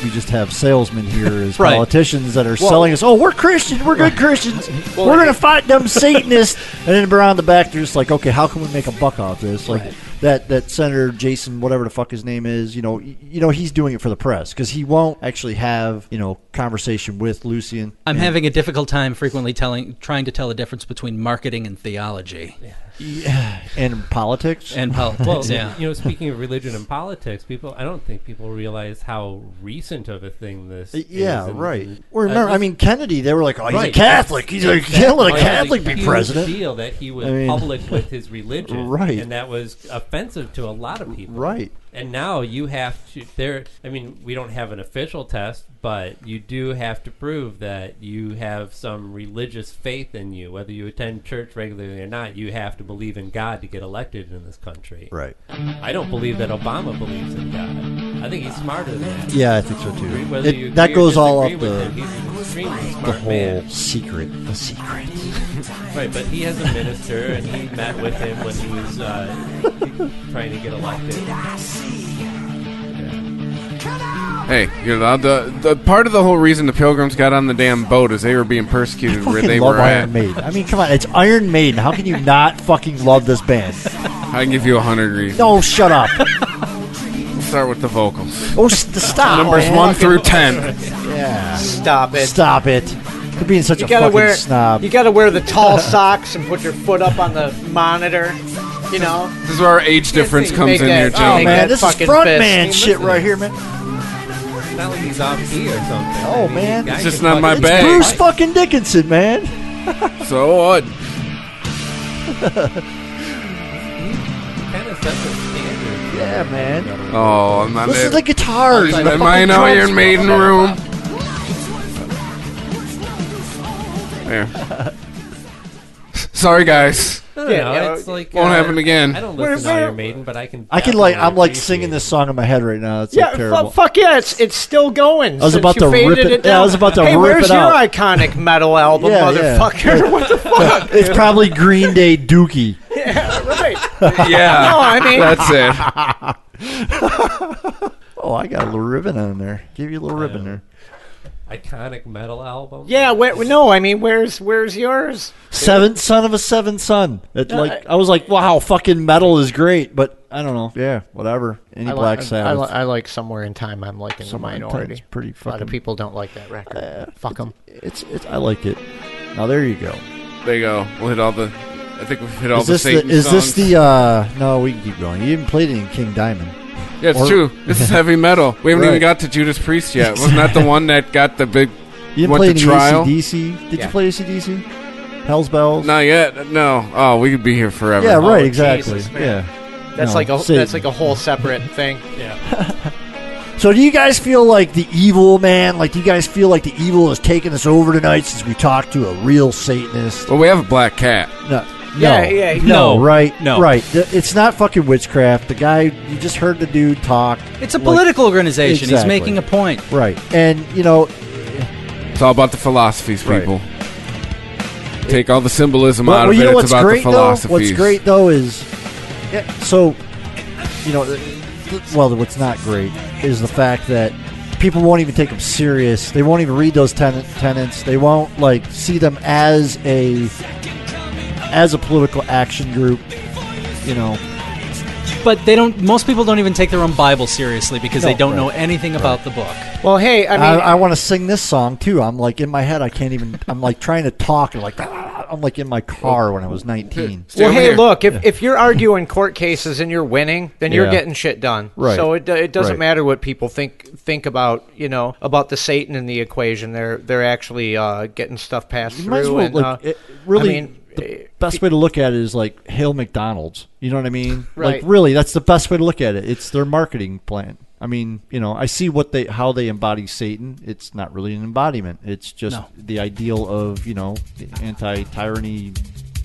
Speaker 10: we just have salesmen here *laughs* as
Speaker 9: Right.
Speaker 10: politicians that are selling us. Oh, we're Christian. We're good Christians. we're gonna fight them Satanists. and then around the back, they're just like, okay, how can we make a buck off this? Like
Speaker 9: Right.
Speaker 10: That that Senator Jason, whatever the fuck his name is, you know, you know, he's doing it for the press because he won't actually have you know conversation with Lucien.
Speaker 9: I'm
Speaker 10: And-
Speaker 9: having a difficult time frequently telling, trying to tell the difference between marketing and theology Yeah.
Speaker 10: and politics
Speaker 9: and politics. *laughs*
Speaker 8: Well,
Speaker 9: yeah.
Speaker 8: you know, speaking of religion and politics, people, I don't think people realize how recent of a thing this.
Speaker 10: Yeah,
Speaker 8: is. And-
Speaker 10: right.
Speaker 8: and-
Speaker 10: Well, remember,
Speaker 8: uh,
Speaker 10: I mean, Kennedy. They were like, "Oh, he's a Catholic. He's a
Speaker 8: Exactly.
Speaker 10: can't let a
Speaker 8: Well, it was
Speaker 10: Catholic be president."
Speaker 8: Deal that he was
Speaker 10: I mean-
Speaker 8: public with his *laughs* religion,
Speaker 10: Right.
Speaker 8: And that was offensive to a lot of people,
Speaker 10: Right.
Speaker 8: And now you have to. There, I mean, we don't have an official test, but you do have to prove that you have some religious faith in you, whether you attend church regularly or not. You have to believe in God to get elected in this country.
Speaker 10: Right.
Speaker 8: I don't believe that Obama believes in God. I think he's smarter than that.
Speaker 10: Yeah, I think so too.
Speaker 8: Whether
Speaker 10: It-
Speaker 8: you
Speaker 10: that
Speaker 8: or
Speaker 10: goes all
Speaker 8: disagree
Speaker 10: up
Speaker 8: with
Speaker 10: the
Speaker 8: him, he's an extremely
Speaker 10: the
Speaker 8: smart
Speaker 10: whole
Speaker 8: man.
Speaker 10: secret. The secret. *laughs*
Speaker 8: Right, but he has a minister, and he met with him when he was uh, *laughs* trying to get elected.
Speaker 2: Hey, you know the the part of the whole reason the Pilgrims got on the damn boat is they were being persecuted where
Speaker 10: fucking
Speaker 2: they
Speaker 10: love
Speaker 2: were
Speaker 10: Iron
Speaker 2: at.
Speaker 10: Maiden. I mean, come on, it's Iron Maiden. How can you not fucking love this band?
Speaker 2: I can give you a hundred reasons.
Speaker 10: No, shut up.
Speaker 2: We'll start with the vocals.
Speaker 10: Oh, st- stop.
Speaker 2: Numbers
Speaker 10: man.
Speaker 2: one through ten.
Speaker 10: Yeah.
Speaker 5: Stop it.
Speaker 10: Stop it. You're being such
Speaker 5: You
Speaker 10: a
Speaker 5: gotta
Speaker 10: fucking
Speaker 5: wear
Speaker 10: snob.
Speaker 5: you gotta wear the tall socks and put your foot up on the monitor. You know.
Speaker 2: This is where our age difference
Speaker 5: Make
Speaker 2: comes in
Speaker 5: that-
Speaker 2: here,
Speaker 5: oh,
Speaker 2: Joe.
Speaker 10: oh
Speaker 5: Make
Speaker 10: man,
Speaker 5: that
Speaker 10: this is
Speaker 5: fucking
Speaker 10: front
Speaker 5: fist.
Speaker 10: man
Speaker 8: Hey,
Speaker 10: shit
Speaker 8: listen.
Speaker 10: right here, man.
Speaker 8: It's not like he's off key or something.
Speaker 10: Oh,
Speaker 8: I mean,
Speaker 10: man.
Speaker 8: the guy
Speaker 2: It's just
Speaker 8: can
Speaker 2: not my
Speaker 8: fucking
Speaker 10: It's
Speaker 2: bag.
Speaker 10: Bruce
Speaker 8: fight.
Speaker 10: fucking Dickinson, man. *laughs*
Speaker 2: So what?
Speaker 8: Kind of sets a standard.
Speaker 10: Yeah, man.
Speaker 2: Oh, I'm not.
Speaker 10: Listen to the guitars. and the
Speaker 2: Am
Speaker 10: fucking
Speaker 2: I in
Speaker 10: drums.
Speaker 2: Iron Maiden room? *laughs* There. *laughs* Sorry, guys.
Speaker 8: No, no,
Speaker 5: Yeah,
Speaker 8: no,
Speaker 5: yeah,
Speaker 8: it's like
Speaker 2: Won't
Speaker 8: uh,
Speaker 2: happen again.
Speaker 8: I don't
Speaker 5: Where-
Speaker 8: listen to
Speaker 5: where-
Speaker 8: Iron Maiden, but I can.
Speaker 10: I can like I'm like singing this song in my head right now. It's
Speaker 5: Yeah,
Speaker 10: like terrible.
Speaker 5: fu- fuck yeah, it's it's still going.
Speaker 10: I was about to rip it-
Speaker 5: down.
Speaker 10: yeah, I was about to
Speaker 5: hey,
Speaker 10: rip
Speaker 5: where's your iconic metal album,
Speaker 10: Yeah, yeah.
Speaker 5: motherfucker? *laughs* what the fuck?
Speaker 10: it's probably Green Day Dookie.
Speaker 5: yeah, right. *laughs*
Speaker 2: Yeah.
Speaker 5: No, I mean-
Speaker 2: that's it. *laughs*
Speaker 10: Oh, I got a little ribbon on there. Give you a little ribbon there.
Speaker 8: Iconic metal album.
Speaker 5: Yeah, where, no, I mean, where's where's yours?
Speaker 10: Seventh son of a seventh son. It,
Speaker 5: No,
Speaker 10: like I was like, wow, fucking metal is great, but I don't know. Yeah, whatever. Any
Speaker 5: I
Speaker 10: Black
Speaker 5: like,
Speaker 10: Sabbath.
Speaker 5: I, li- I like somewhere in time. I'm like in the
Speaker 10: Somewhere in Time
Speaker 5: minority.
Speaker 10: pretty
Speaker 5: A lot
Speaker 10: fucking-
Speaker 5: of people don't like that record. Fuck them.
Speaker 10: it's, it's I like it. Now there you go.
Speaker 2: There you go. We'll hit all the. I think we've hit all
Speaker 10: Is
Speaker 2: the
Speaker 10: this
Speaker 2: Satan
Speaker 10: the, is this
Speaker 2: songs.
Speaker 10: the uh no, we can keep going. You even played it in King Diamond.
Speaker 2: Yeah, it's
Speaker 10: Or-
Speaker 2: true. This is heavy metal. We haven't even got to Judas Priest yet. *laughs* Wasn't that the one that got the big
Speaker 10: You didn't
Speaker 2: went
Speaker 10: play
Speaker 2: to
Speaker 10: any
Speaker 2: trial?
Speaker 10: ACDC? Did
Speaker 5: Yeah.
Speaker 10: you play ACDC? Hell's Bells?
Speaker 2: Not yet. No. Oh, we could be here forever.
Speaker 10: yeah, right,
Speaker 5: Oh,
Speaker 10: exactly.
Speaker 5: Jesus,
Speaker 10: yeah.
Speaker 5: That's
Speaker 10: No,
Speaker 5: like a
Speaker 10: Satan.
Speaker 5: that's like a whole separate thing. Yeah. *laughs*
Speaker 10: So do you guys feel like the evil man, like do you guys feel like the evil has taken us over tonight since we talked to a real Satanist?
Speaker 2: Well, we have a black cat.
Speaker 10: No.
Speaker 5: Yeah,
Speaker 10: no,
Speaker 5: yeah,
Speaker 10: no,
Speaker 9: no,
Speaker 10: right,
Speaker 9: no.
Speaker 10: right. Th- It's not fucking witchcraft. The guy, you just heard the dude talk.
Speaker 9: It's a
Speaker 10: like-
Speaker 9: political organization. He's
Speaker 10: Exactly.
Speaker 9: making a point.
Speaker 10: right? And you know,
Speaker 2: It's all about the philosophies,
Speaker 10: Right.
Speaker 2: people. Take all the symbolism
Speaker 10: Well,
Speaker 2: out
Speaker 10: well,
Speaker 2: of
Speaker 10: you
Speaker 2: it.
Speaker 10: know
Speaker 2: it's
Speaker 10: what's
Speaker 2: about
Speaker 10: great
Speaker 2: the
Speaker 10: though?
Speaker 2: philosophies.
Speaker 10: What's great though is, yeah, so, you know, th- th- well, what's not great is the fact that people won't even take them serious. They won't even read those ten- tenants. They won't like see them as a as a political action group. You know,
Speaker 9: But they don't. Most people don't even take their own Bible seriously because they don't
Speaker 10: right.
Speaker 9: know anything about the book.
Speaker 5: Well, hey, I
Speaker 10: I,
Speaker 5: mean,
Speaker 10: I, want to sing this song too. I'm like in my head. I can't even. I'm like trying to talk and like *laughs* I'm like in my car when I was 19.
Speaker 2: Stay
Speaker 5: well,
Speaker 2: over
Speaker 5: hey,
Speaker 2: here.
Speaker 5: look, if, if you're arguing court cases and you're winning, then you're
Speaker 10: Yeah.
Speaker 5: getting shit done.
Speaker 10: Right.
Speaker 5: So it, it doesn't
Speaker 10: Right.
Speaker 5: matter what people think think about, you know, about the Satan in the equation. They're they're actually uh, getting stuff passed
Speaker 10: You
Speaker 5: through.
Speaker 10: might as well
Speaker 5: and,
Speaker 10: like
Speaker 5: uh,
Speaker 10: it, really.
Speaker 5: I mean,
Speaker 10: the
Speaker 5: eh,
Speaker 10: best way to look at it is like hail McDonald's. You know what I mean?
Speaker 5: Right.
Speaker 10: Like really, that's the best way to look at it. It's their marketing plan. I mean, you know, I see what they how they embody Satan. It's not really an embodiment. It's just
Speaker 9: No.
Speaker 10: the ideal of you know anti-tyranny.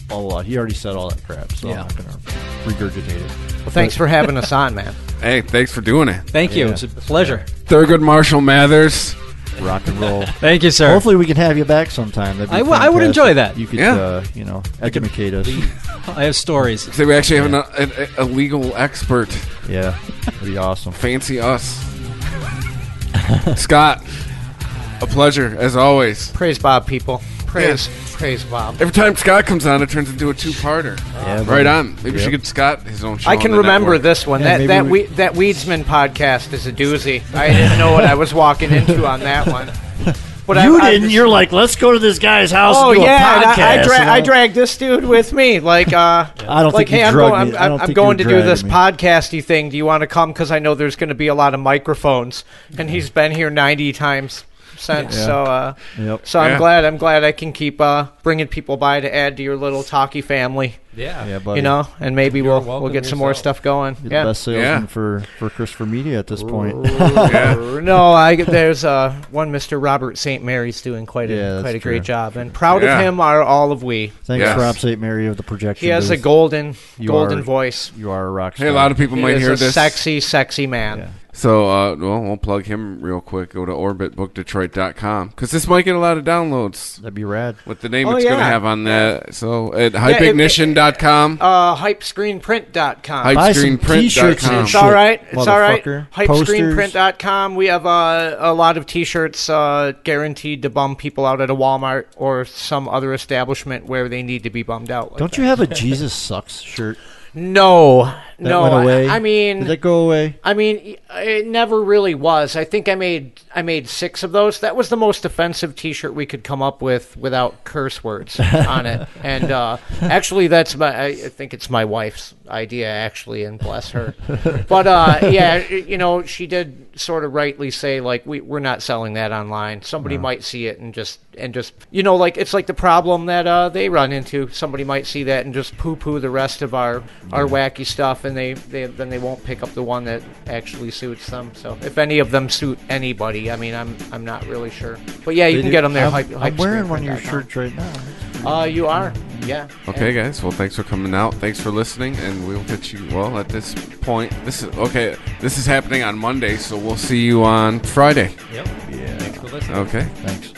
Speaker 10: Blah, blah, blah. He already said all that crap, so
Speaker 9: Yeah.
Speaker 10: I'm not gonna regurgitate it.
Speaker 5: well, thanks for having us on, man.
Speaker 2: Hey, thanks for doing it.
Speaker 9: Thank you.
Speaker 10: Yeah.
Speaker 9: It's a pleasure.
Speaker 2: Thurgood Marshall Mathers.
Speaker 10: Rock and roll. *laughs*
Speaker 9: Thank you, sir.
Speaker 10: Hopefully, we can have you back sometime. That'd be
Speaker 9: I w- I would
Speaker 10: fantastic.
Speaker 9: enjoy that.
Speaker 10: You could,
Speaker 2: Yeah.
Speaker 10: uh, you know, educate us. *laughs*
Speaker 9: I have stories.
Speaker 2: So we actually have an, a, a, a legal expert.
Speaker 10: Yeah, that'd be awesome.
Speaker 2: Fancy us. *laughs* Scott, a pleasure as always.
Speaker 5: Praise Bob, people. Praise praise Bob.
Speaker 2: Every time Scott comes on, it turns into a two-parter.
Speaker 10: Yeah,
Speaker 2: right on. Maybe we should get Scott his own show.
Speaker 5: I
Speaker 2: on
Speaker 5: can
Speaker 2: the
Speaker 5: remember
Speaker 2: network.
Speaker 5: this one.
Speaker 10: Yeah,
Speaker 5: that that
Speaker 10: we-
Speaker 5: we, that Weedsman podcast is a doozy. I *laughs* didn't know what I was walking into on that one. But
Speaker 10: you
Speaker 5: I, I-
Speaker 10: didn't. You're like, let's go to this guy's house.
Speaker 5: Oh
Speaker 10: and do
Speaker 5: yeah,
Speaker 10: a podcast.
Speaker 5: I, I, dra- I dragged this dude with me. Like, uh, *laughs*
Speaker 10: I don't
Speaker 5: like,
Speaker 10: think you
Speaker 5: hey, I'm
Speaker 10: drugged
Speaker 5: going,
Speaker 10: me.
Speaker 5: I'm,
Speaker 10: I don't
Speaker 5: I'm going to do this
Speaker 10: me.
Speaker 5: podcasty thing. Do you want to come? Because I know there's going to be a lot of microphones, and he's been here 90 times since.
Speaker 10: Yeah.
Speaker 5: So, uh,
Speaker 10: Yep.
Speaker 5: so I'm
Speaker 2: Yeah.
Speaker 5: glad. I'm glad I can keep uh, bringing people by to add to your little talkie family.
Speaker 8: Yeah.
Speaker 10: Yeah, buddy.
Speaker 5: You know, and maybe
Speaker 8: You're
Speaker 5: we'll we'll get some more stuff going.
Speaker 10: You're
Speaker 5: yeah.
Speaker 10: the best salesman
Speaker 2: Yeah.
Speaker 10: for for Christopher Media at this point. *laughs*
Speaker 2: Yeah. *laughs*
Speaker 5: no, I there's uh, one Mr. Robert St. Mary's doing quite a
Speaker 10: Yeah,
Speaker 5: quite a
Speaker 10: true.
Speaker 5: great job, and proud
Speaker 2: Yeah.
Speaker 5: of him are all of we.
Speaker 10: Thanks,
Speaker 2: Yes.
Speaker 10: Rob St. Mary of the projection.
Speaker 5: He has a golden
Speaker 10: You
Speaker 5: golden
Speaker 10: are-
Speaker 5: voice.
Speaker 10: You are a rock star.
Speaker 2: Hey, a lot of people
Speaker 5: He
Speaker 2: might
Speaker 5: is
Speaker 2: hear
Speaker 5: a
Speaker 2: this.
Speaker 5: sexy, sexy man.
Speaker 10: Yeah.
Speaker 2: So, uh, well, we'll plug him real quick. Go to orbitbookdetroit.com because this might get a lot of downloads
Speaker 10: That'd be rad.
Speaker 2: with the name
Speaker 5: Oh,
Speaker 2: it's going to have on that. So, at
Speaker 5: it-
Speaker 2: hypeignition.com.
Speaker 5: Uh, hypescreenprint.com.
Speaker 2: Hype-
Speaker 10: Buy some t-shirts and
Speaker 5: it's
Speaker 10: shit,
Speaker 5: all right. It's all right.
Speaker 10: motherfucker.
Speaker 5: Hypescreenprint.com. We have uh, a lot of T-shirts uh, guaranteed to bum people out at a Walmart or some other establishment where they need to be bummed out. like
Speaker 10: Don't
Speaker 5: that.
Speaker 10: you have a *laughs* Jesus sucks shirt?
Speaker 5: No,
Speaker 10: That
Speaker 5: no. I, I mean,
Speaker 10: Did that go away?
Speaker 5: I mean, it never really was. I think I made I made six of those. That was the most offensive T-shirt we could come up with without curse words on it. *laughs* And uh, actually, that's my. I think it's my wife's idea, actually, and bless her. *laughs* But uh, yeah, you know, she did sort of rightly say like we we're not selling that online. Somebody might see it and just and just you know like it's like the problem that uh, they run into. Somebody might see that and just poo poo the rest of our our wacky stuff, and they, they then they won't pick up the one that actually suits them. So if any of them suit anybody, I mean, I'm I'm not really sure. But yeah, you
Speaker 10: They
Speaker 5: can
Speaker 10: do-
Speaker 5: get them there.
Speaker 10: I'm,
Speaker 5: hype,
Speaker 10: I'm wearing one of your shirts right now.
Speaker 5: Uh, you are, yeah.
Speaker 2: Okay, guys. Well, thanks for coming out. Thanks for listening, and we'll get you. Well, at this point, this is okay. This is happening on Monday, so we'll see you on Friday.
Speaker 8: Yep.
Speaker 10: Yeah.
Speaker 8: Thanks for listening.
Speaker 2: Okay.
Speaker 10: Thanks.